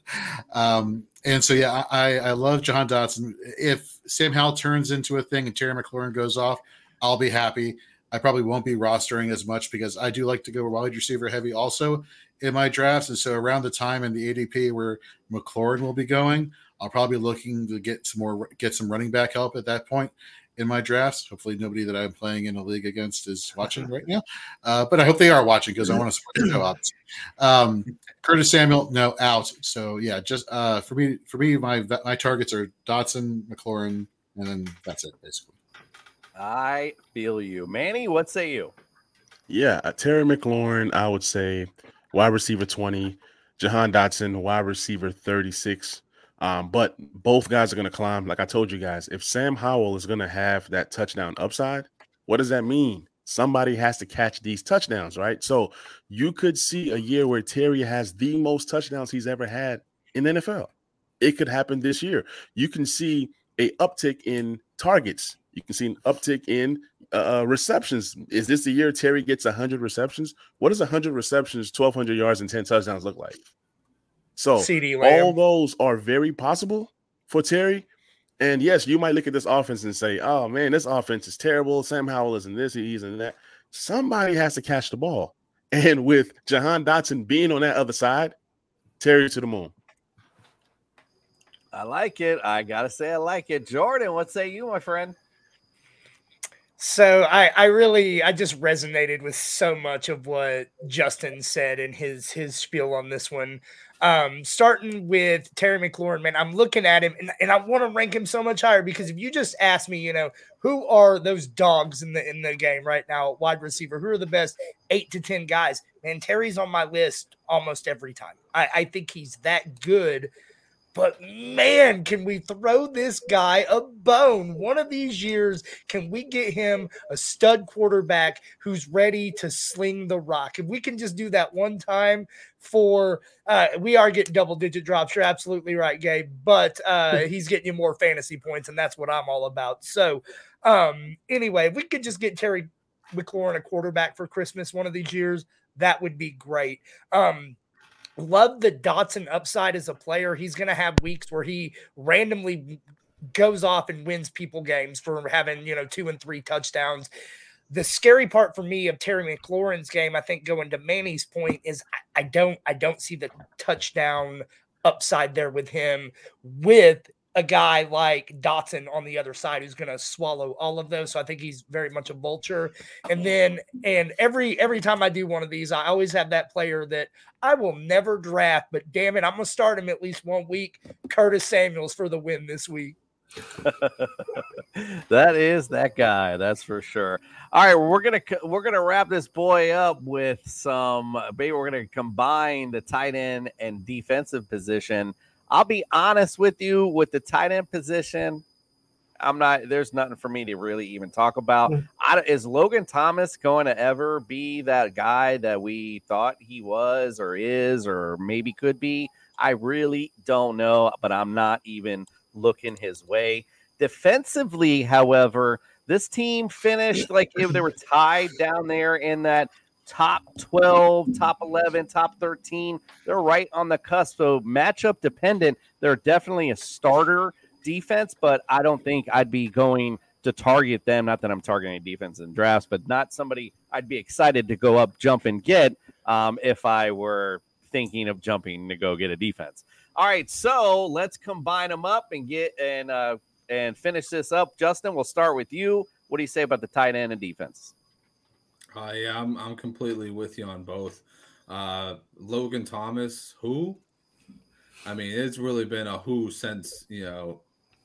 Speaker 10: um, and so yeah, I, I love Jahan Dotson. If Sam Howell turns into a thing and Terry McLaurin goes off, I'll be happy. I probably won't be rostering as much because I do like to go wide receiver heavy also in my drafts. And so around the time in the ADP where McLaurin will be going, I'll probably be looking to get some more get some running back help at that point in my drafts. Hopefully, nobody that I'm playing in a league against is watching right now, uh, but I hope they are watching because I want to support the show. Obviously, um, Curtis Samuel, no out. So yeah, just uh, for me, for me, my my targets are Dotson, McLaurin, and then that's it basically.
Speaker 1: I feel you, Manny. What say you?
Speaker 11: Yeah, uh, Terry McLaurin, I would say wide receiver 20, Jahan Dotson, wide receiver 36. Um, but both guys are going to climb. Like I told you guys, if Sam Howell is going to have that touchdown upside, what does that mean? Somebody has to catch these touchdowns, right? So you could see a year where Terry has the most touchdowns he's ever had in NFL. It could happen this year. You can see a uptick in targets. You can see an uptick in uh, uh, receptions. Is this the year Terry gets 100 receptions? What does 100 receptions, 1,200 yards, and 10 touchdowns look like? So CD all those are very possible for Terry. And yes, you might look at this offense and say, "Oh man, this offense is terrible. Sam Howell isn't this, he's in that." Somebody has to catch the ball, and with Jahan Dotson being on that other side, Terry to the moon.
Speaker 1: I like it. I gotta say, I like it. Jordan, what say you, my friend?
Speaker 6: So I, I really I just resonated with so much of what Justin said in his his spiel on this one. Um, starting with Terry McLaurin, man, I'm looking at him and, and I want to rank him so much higher because if you just ask me, you know, who are those dogs in the in the game right now, wide receiver, who are the best eight to ten guys? man, Terry's on my list almost every time. I, I think he's that good. But man, can we throw this guy a bone? One of these years, can we get him a stud quarterback who's ready to sling the rock? If we can just do that one time for, uh, we are getting double digit drops. You're absolutely right, Gabe. But uh, he's getting you more fantasy points, and that's what I'm all about. So, um, anyway, if we could just get Terry McLaurin a quarterback for Christmas one of these years, that would be great. Um, love the Dotson upside as a player. He's going to have weeks where he randomly goes off and wins people games for having, you know, two and three touchdowns. The scary part for me of Terry McLaurin's game, I think going to Manny's point is I, I don't I don't see the touchdown upside there with him with a guy like Dotson on the other side who's going to swallow all of those. So I think he's very much a vulture. And then, and every every time I do one of these, I always have that player that I will never draft, but damn it, I'm going to start him at least one week. Curtis Samuels for the win this week.
Speaker 1: that is that guy. That's for sure. All right, we're gonna we're gonna wrap this boy up with some. Maybe we're gonna combine the tight end and defensive position. I'll be honest with you with the tight end position. I'm not. There's nothing for me to really even talk about. Hmm. I, is Logan Thomas going to ever be that guy that we thought he was, or is, or maybe could be? I really don't know, but I'm not even looking his way. Defensively, however, this team finished like if they were tied down there in that top 12, top 11, top 13. They're right on the cusp. So matchup dependent. They're definitely a starter defense, but I don't think I'd be going to target them. Not that I'm targeting defense in drafts, but not somebody I'd be excited to go up, jump, and get um, if I were thinking of jumping to go get a defense. All right, so let's combine them up and get and uh, and finish this up. Justin, we'll start with you. What do you say about the tight end and defense?
Speaker 2: Yeah, I'm I'm completely with you on both. Uh, Logan Thomas, who? I mean, it's really been a who since you know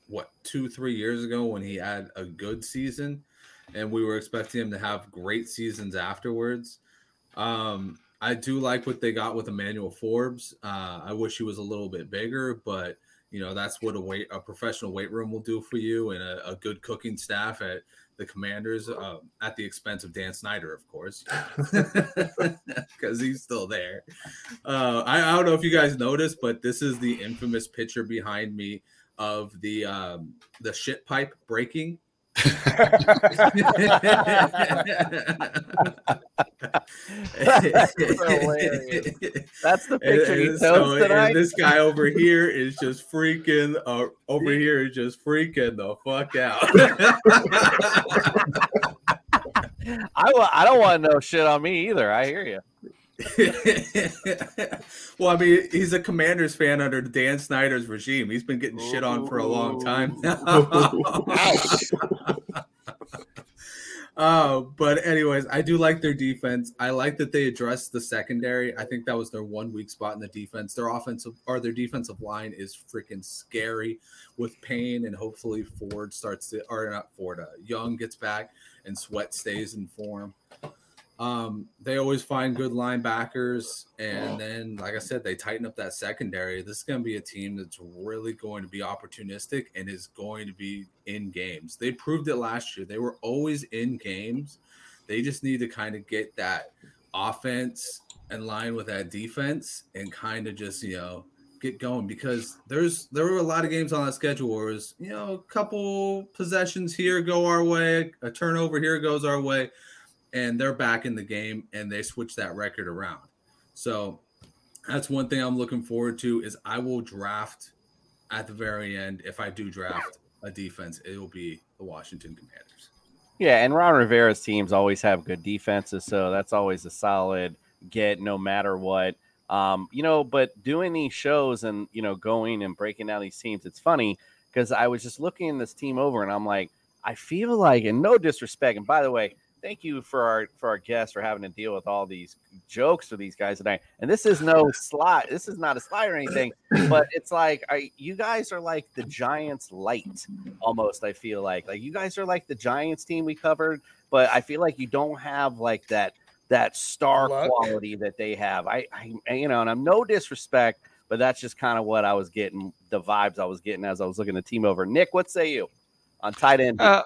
Speaker 2: what two three years ago when he had a good season, and we were expecting him to have great seasons afterwards. Um, I do like what they got with Emmanuel Forbes. Uh, I wish he was a little bit bigger, but you know that's what a weight a professional weight room will do for you, and a, a good cooking staff at the Commanders uh, at the expense of Dan Snyder, of course, because he's still there. Uh, I, I, don't know if you guys noticed, but this is the infamous picture behind me of the um, the shit pipe breaking.
Speaker 1: That's the picture
Speaker 2: and, and so,
Speaker 1: tonight.
Speaker 2: this guy over here is just freaking. Uh, over here is just freaking the fuck out.
Speaker 1: I, I don't want no shit on me either. I hear you.
Speaker 2: well, I mean, he's a Commanders fan under Dan Snyder's regime. He's been getting shit on for a long time. Uh, but anyways, I do like their defense. I like that they addressed the secondary. I think that was their one weak spot in the defense. Their offensive or their defensive line is freaking scary with Payne, and hopefully Ford starts to or not Ford. Uh, Young gets back and Sweat stays in form. Um, they always find good linebackers, and then, like I said, they tighten up that secondary. This is going to be a team that's really going to be opportunistic and is going to be in games. They proved it last year. They were always in games. They just need to kind of get that offense in line with that defense and kind of just you know get going because there's there were a lot of games on that schedule where it was you know a couple possessions here go our way, a turnover here goes our way and they're back in the game and they switch that record around. So that's one thing I'm looking forward to is I will draft at the very end if I do draft a defense, it will be the Washington Commanders.
Speaker 1: Yeah, and Ron Rivera's teams always have good defenses, so that's always a solid get no matter what. Um, you know, but doing these shows and you know going and breaking down these teams, it's funny because I was just looking this team over and I'm like, I feel like, and no disrespect, and by the way, thank you for our for our guests for having to deal with all these jokes for these guys tonight. And this is no slide. This is not a slide or anything, but it's like I, you guys are like the Giants light almost. I feel like like you guys are like the Giants team we covered, but I feel like you don't have like that that star
Speaker 6: Luck.
Speaker 1: quality that they have. I, I, you know, and I'm no disrespect, but that's just kind of what I was getting, the vibes I was getting as I was looking at the team over. Nick, what say you on tight end?
Speaker 19: Uh,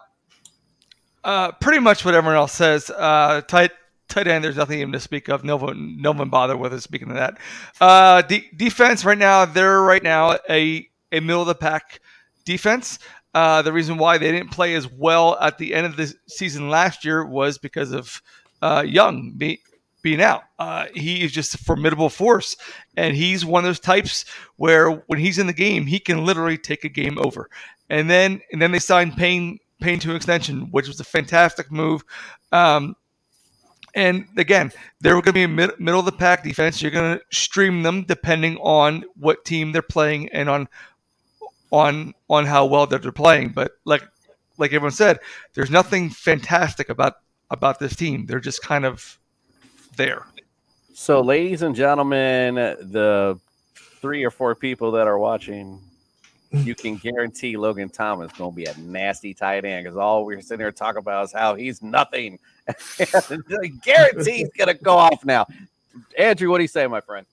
Speaker 19: uh, pretty much what everyone else says. Uh, tight tight end, there's nothing even to speak of. No one, no one bother with us Speaking of that, uh, de- defense right now, they're right now a a middle of the pack defense. Uh, the reason why they didn't play as well at the end of the season last year was because of uh, Young be, being out. Uh, he is just a formidable force, and he's one of those types where when he's in the game, he can literally take a game over. And then and then they signed Payne Payne to extension, which was a fantastic move. Um, and again, they're going to be mid- middle of the pack defense. You're going to stream them depending on what team they're playing and on on on how well that they're playing. But like like everyone said, there's nothing fantastic about about this team. They're just kind of there.
Speaker 1: So, ladies and gentlemen, the three or four people that are watching, you can guarantee Logan Thomas is going to be a nasty tight end because all we're sitting here talking about is how he's nothing. guarantee he's going to go off now. Andrew, what do you say, my friend?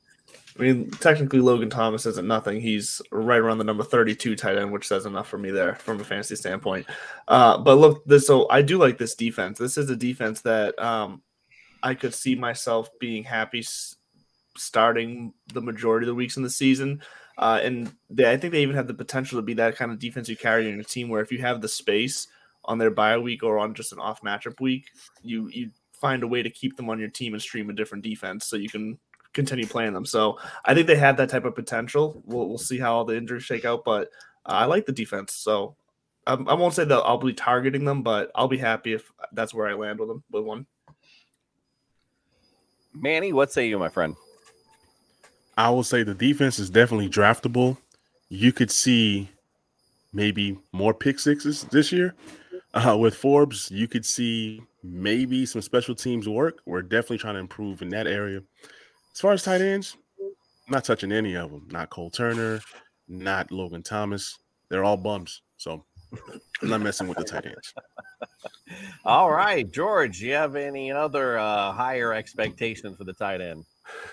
Speaker 5: I mean, technically, Logan Thomas isn't nothing. He's right around the number 32 tight end, which says enough for me there from a fantasy standpoint. Uh, but look, this so I do like this defense. This is a defense that um, I could see myself being happy starting the majority of the weeks in the season. Uh, and they, I think they even have the potential to be that kind of defense you carry in your team where if you have the space on their bye week or on just an off matchup week, you you find a way to keep them on your team and stream a different defense so you can continue playing them. So I think they have that type of potential. We'll, we'll see how all the injuries shake out, but uh, I like the defense. So um, I won't say that I'll be targeting them, but I'll be happy if that's where I land with them with one.
Speaker 1: Manny, what say you, my friend?
Speaker 11: I will say the defense is definitely draftable. You could see maybe more pick sixes this year. Uh, with Forbes, you could see maybe some special teams work. We're definitely trying to improve in that area. As far as tight ends, not touching any of them. Not Cole Turner, not Logan Thomas. They're all bums. So I'm not messing with the tight ends.
Speaker 1: All right, George, you have any other uh, higher expectations for the tight end?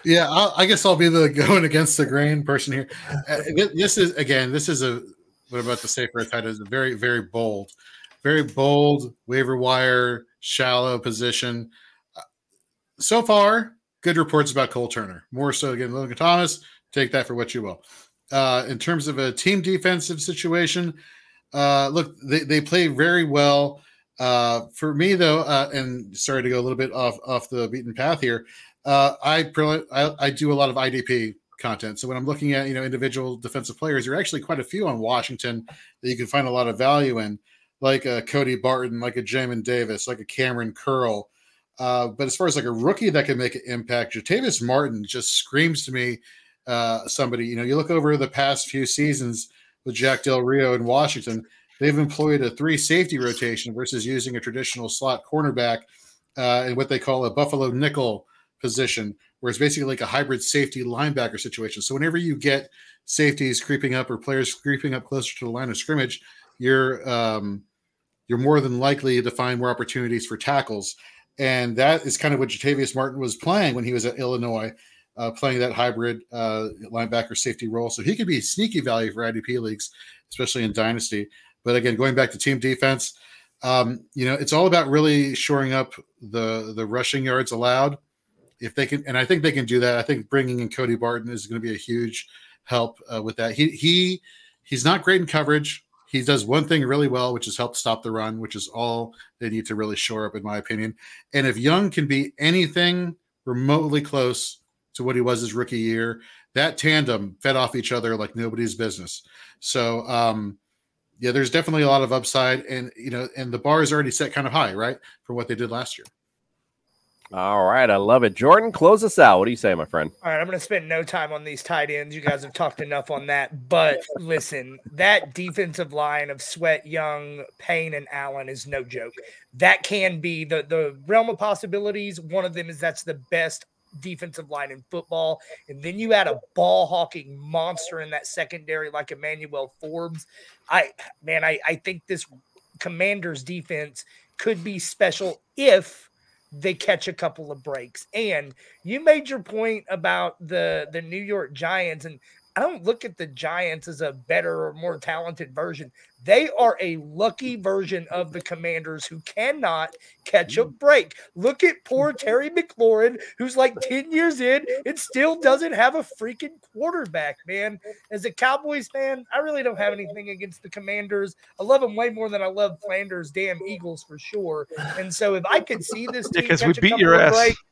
Speaker 10: Yeah, I'll, I guess I'll be the going against the grain person here. Uh, this is again, this is a what I'm about to say for a end is a very, very bold, very bold waiver wire, shallow position. Uh, So far, good reports about Cole Turner. More so again, Logan Thomas. Take that for what you will. Uh, in terms of a team defensive situation, uh, look, they, they play very well. Uh, for me, though, uh, and sorry to go a little bit off off the beaten path here, uh, I, I I do a lot of IDP content. So when I'm looking at you know individual defensive players, there are actually quite a few on Washington that you can find a lot of value in, like a Cody Barton, like a Jamin Davis, like a Kamren Curl. Uh, but as far as like a rookie that can make an impact, Jartavius Martin just screams to me uh, somebody. You know, you look over the past few seasons with Jack Del Rio in Washington, they've employed a three safety rotation versus using a traditional slot cornerback uh, in what they call a Buffalo nickel position, where it's basically like a hybrid safety linebacker situation. So whenever you get safeties creeping up or players creeping up closer to the line of scrimmage, you're um, you're more than likely to find more opportunities for tackles. And that is kind of what Jartavius Martin was playing when he was at Illinois, uh, playing that hybrid uh, linebacker safety role. So he could be sneaky value for IDP leagues, especially in Dynasty. But again, going back to team defense, um, you know, it's all about really shoring up the the rushing yards allowed. If they can, and I think they can do that. I think bringing in Cody Barton is going to be a huge help uh, with that. He he he's not great in coverage. He does one thing really well, which is help stop the run, which is all they need to really shore up, in my opinion. And if Young can be anything remotely close to what he was his rookie year, that tandem fed off each other like nobody's business. So, um, yeah, there's definitely a lot of upside, and you know, and the bar is already set kind of high, right, for what they did last year.
Speaker 1: All right, I love it. Jordan, close us out. What do you say, my friend?
Speaker 6: All right, I'm going to spend no time on these tight ends. You guys have talked enough on that. But listen, that defensive line of Sweat, Young, Payne, and Allen is no joke. That can be the the realm of possibilities. One of them is that's the best defensive line in football. And then you add a ball hawking monster in that secondary like Emmanuel Forbes. I man, I, I think this commander's defense could be special if they catch a couple of breaks. And you made your point about the the New York Giants and I don't look at the Giants as a better or more talented version. They are a lucky version of the Commanders who cannot catch a mm. break. Look at poor mm-hmm. Terry McLaurin, who's like 10 years in and still doesn't have a freaking quarterback, man. As a Cowboys fan, I really don't have anything against the Commanders. I love them way more than I love Flanders' damn Eagles for sure. And so if I could see this team
Speaker 19: Because we
Speaker 6: catch a
Speaker 19: beat
Speaker 6: couple
Speaker 19: your
Speaker 6: of
Speaker 19: ass.
Speaker 6: breaks,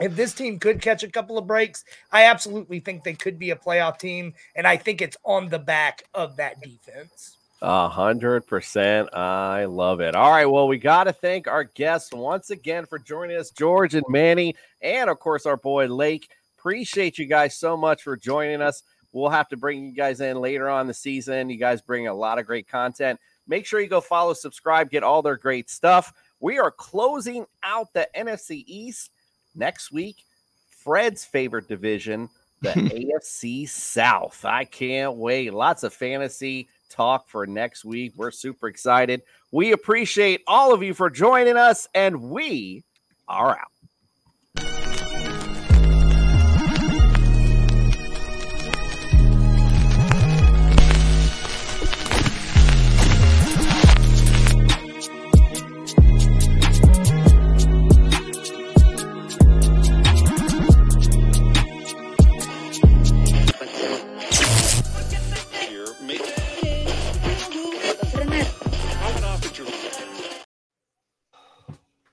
Speaker 6: if this team could catch a couple of breaks, I absolutely think they could be a playoff team, and I think it's on the back of that defense.
Speaker 1: A hundred percent. I love it. All right. Well, we got to thank our guests once again for joining us, George and Manny, and of course, our boy Lake. Appreciate you guys so much for joining us. We'll have to bring you guys in later on the season. You guys bring a lot of great content. Make sure you go follow, subscribe, get all their great stuff. We are closing out the NFC East next week. Fred's favorite division, the AFC South. I can't wait. Lots of fantasy talk for next week. We're super excited. We appreciate all of you for joining us, and we are out.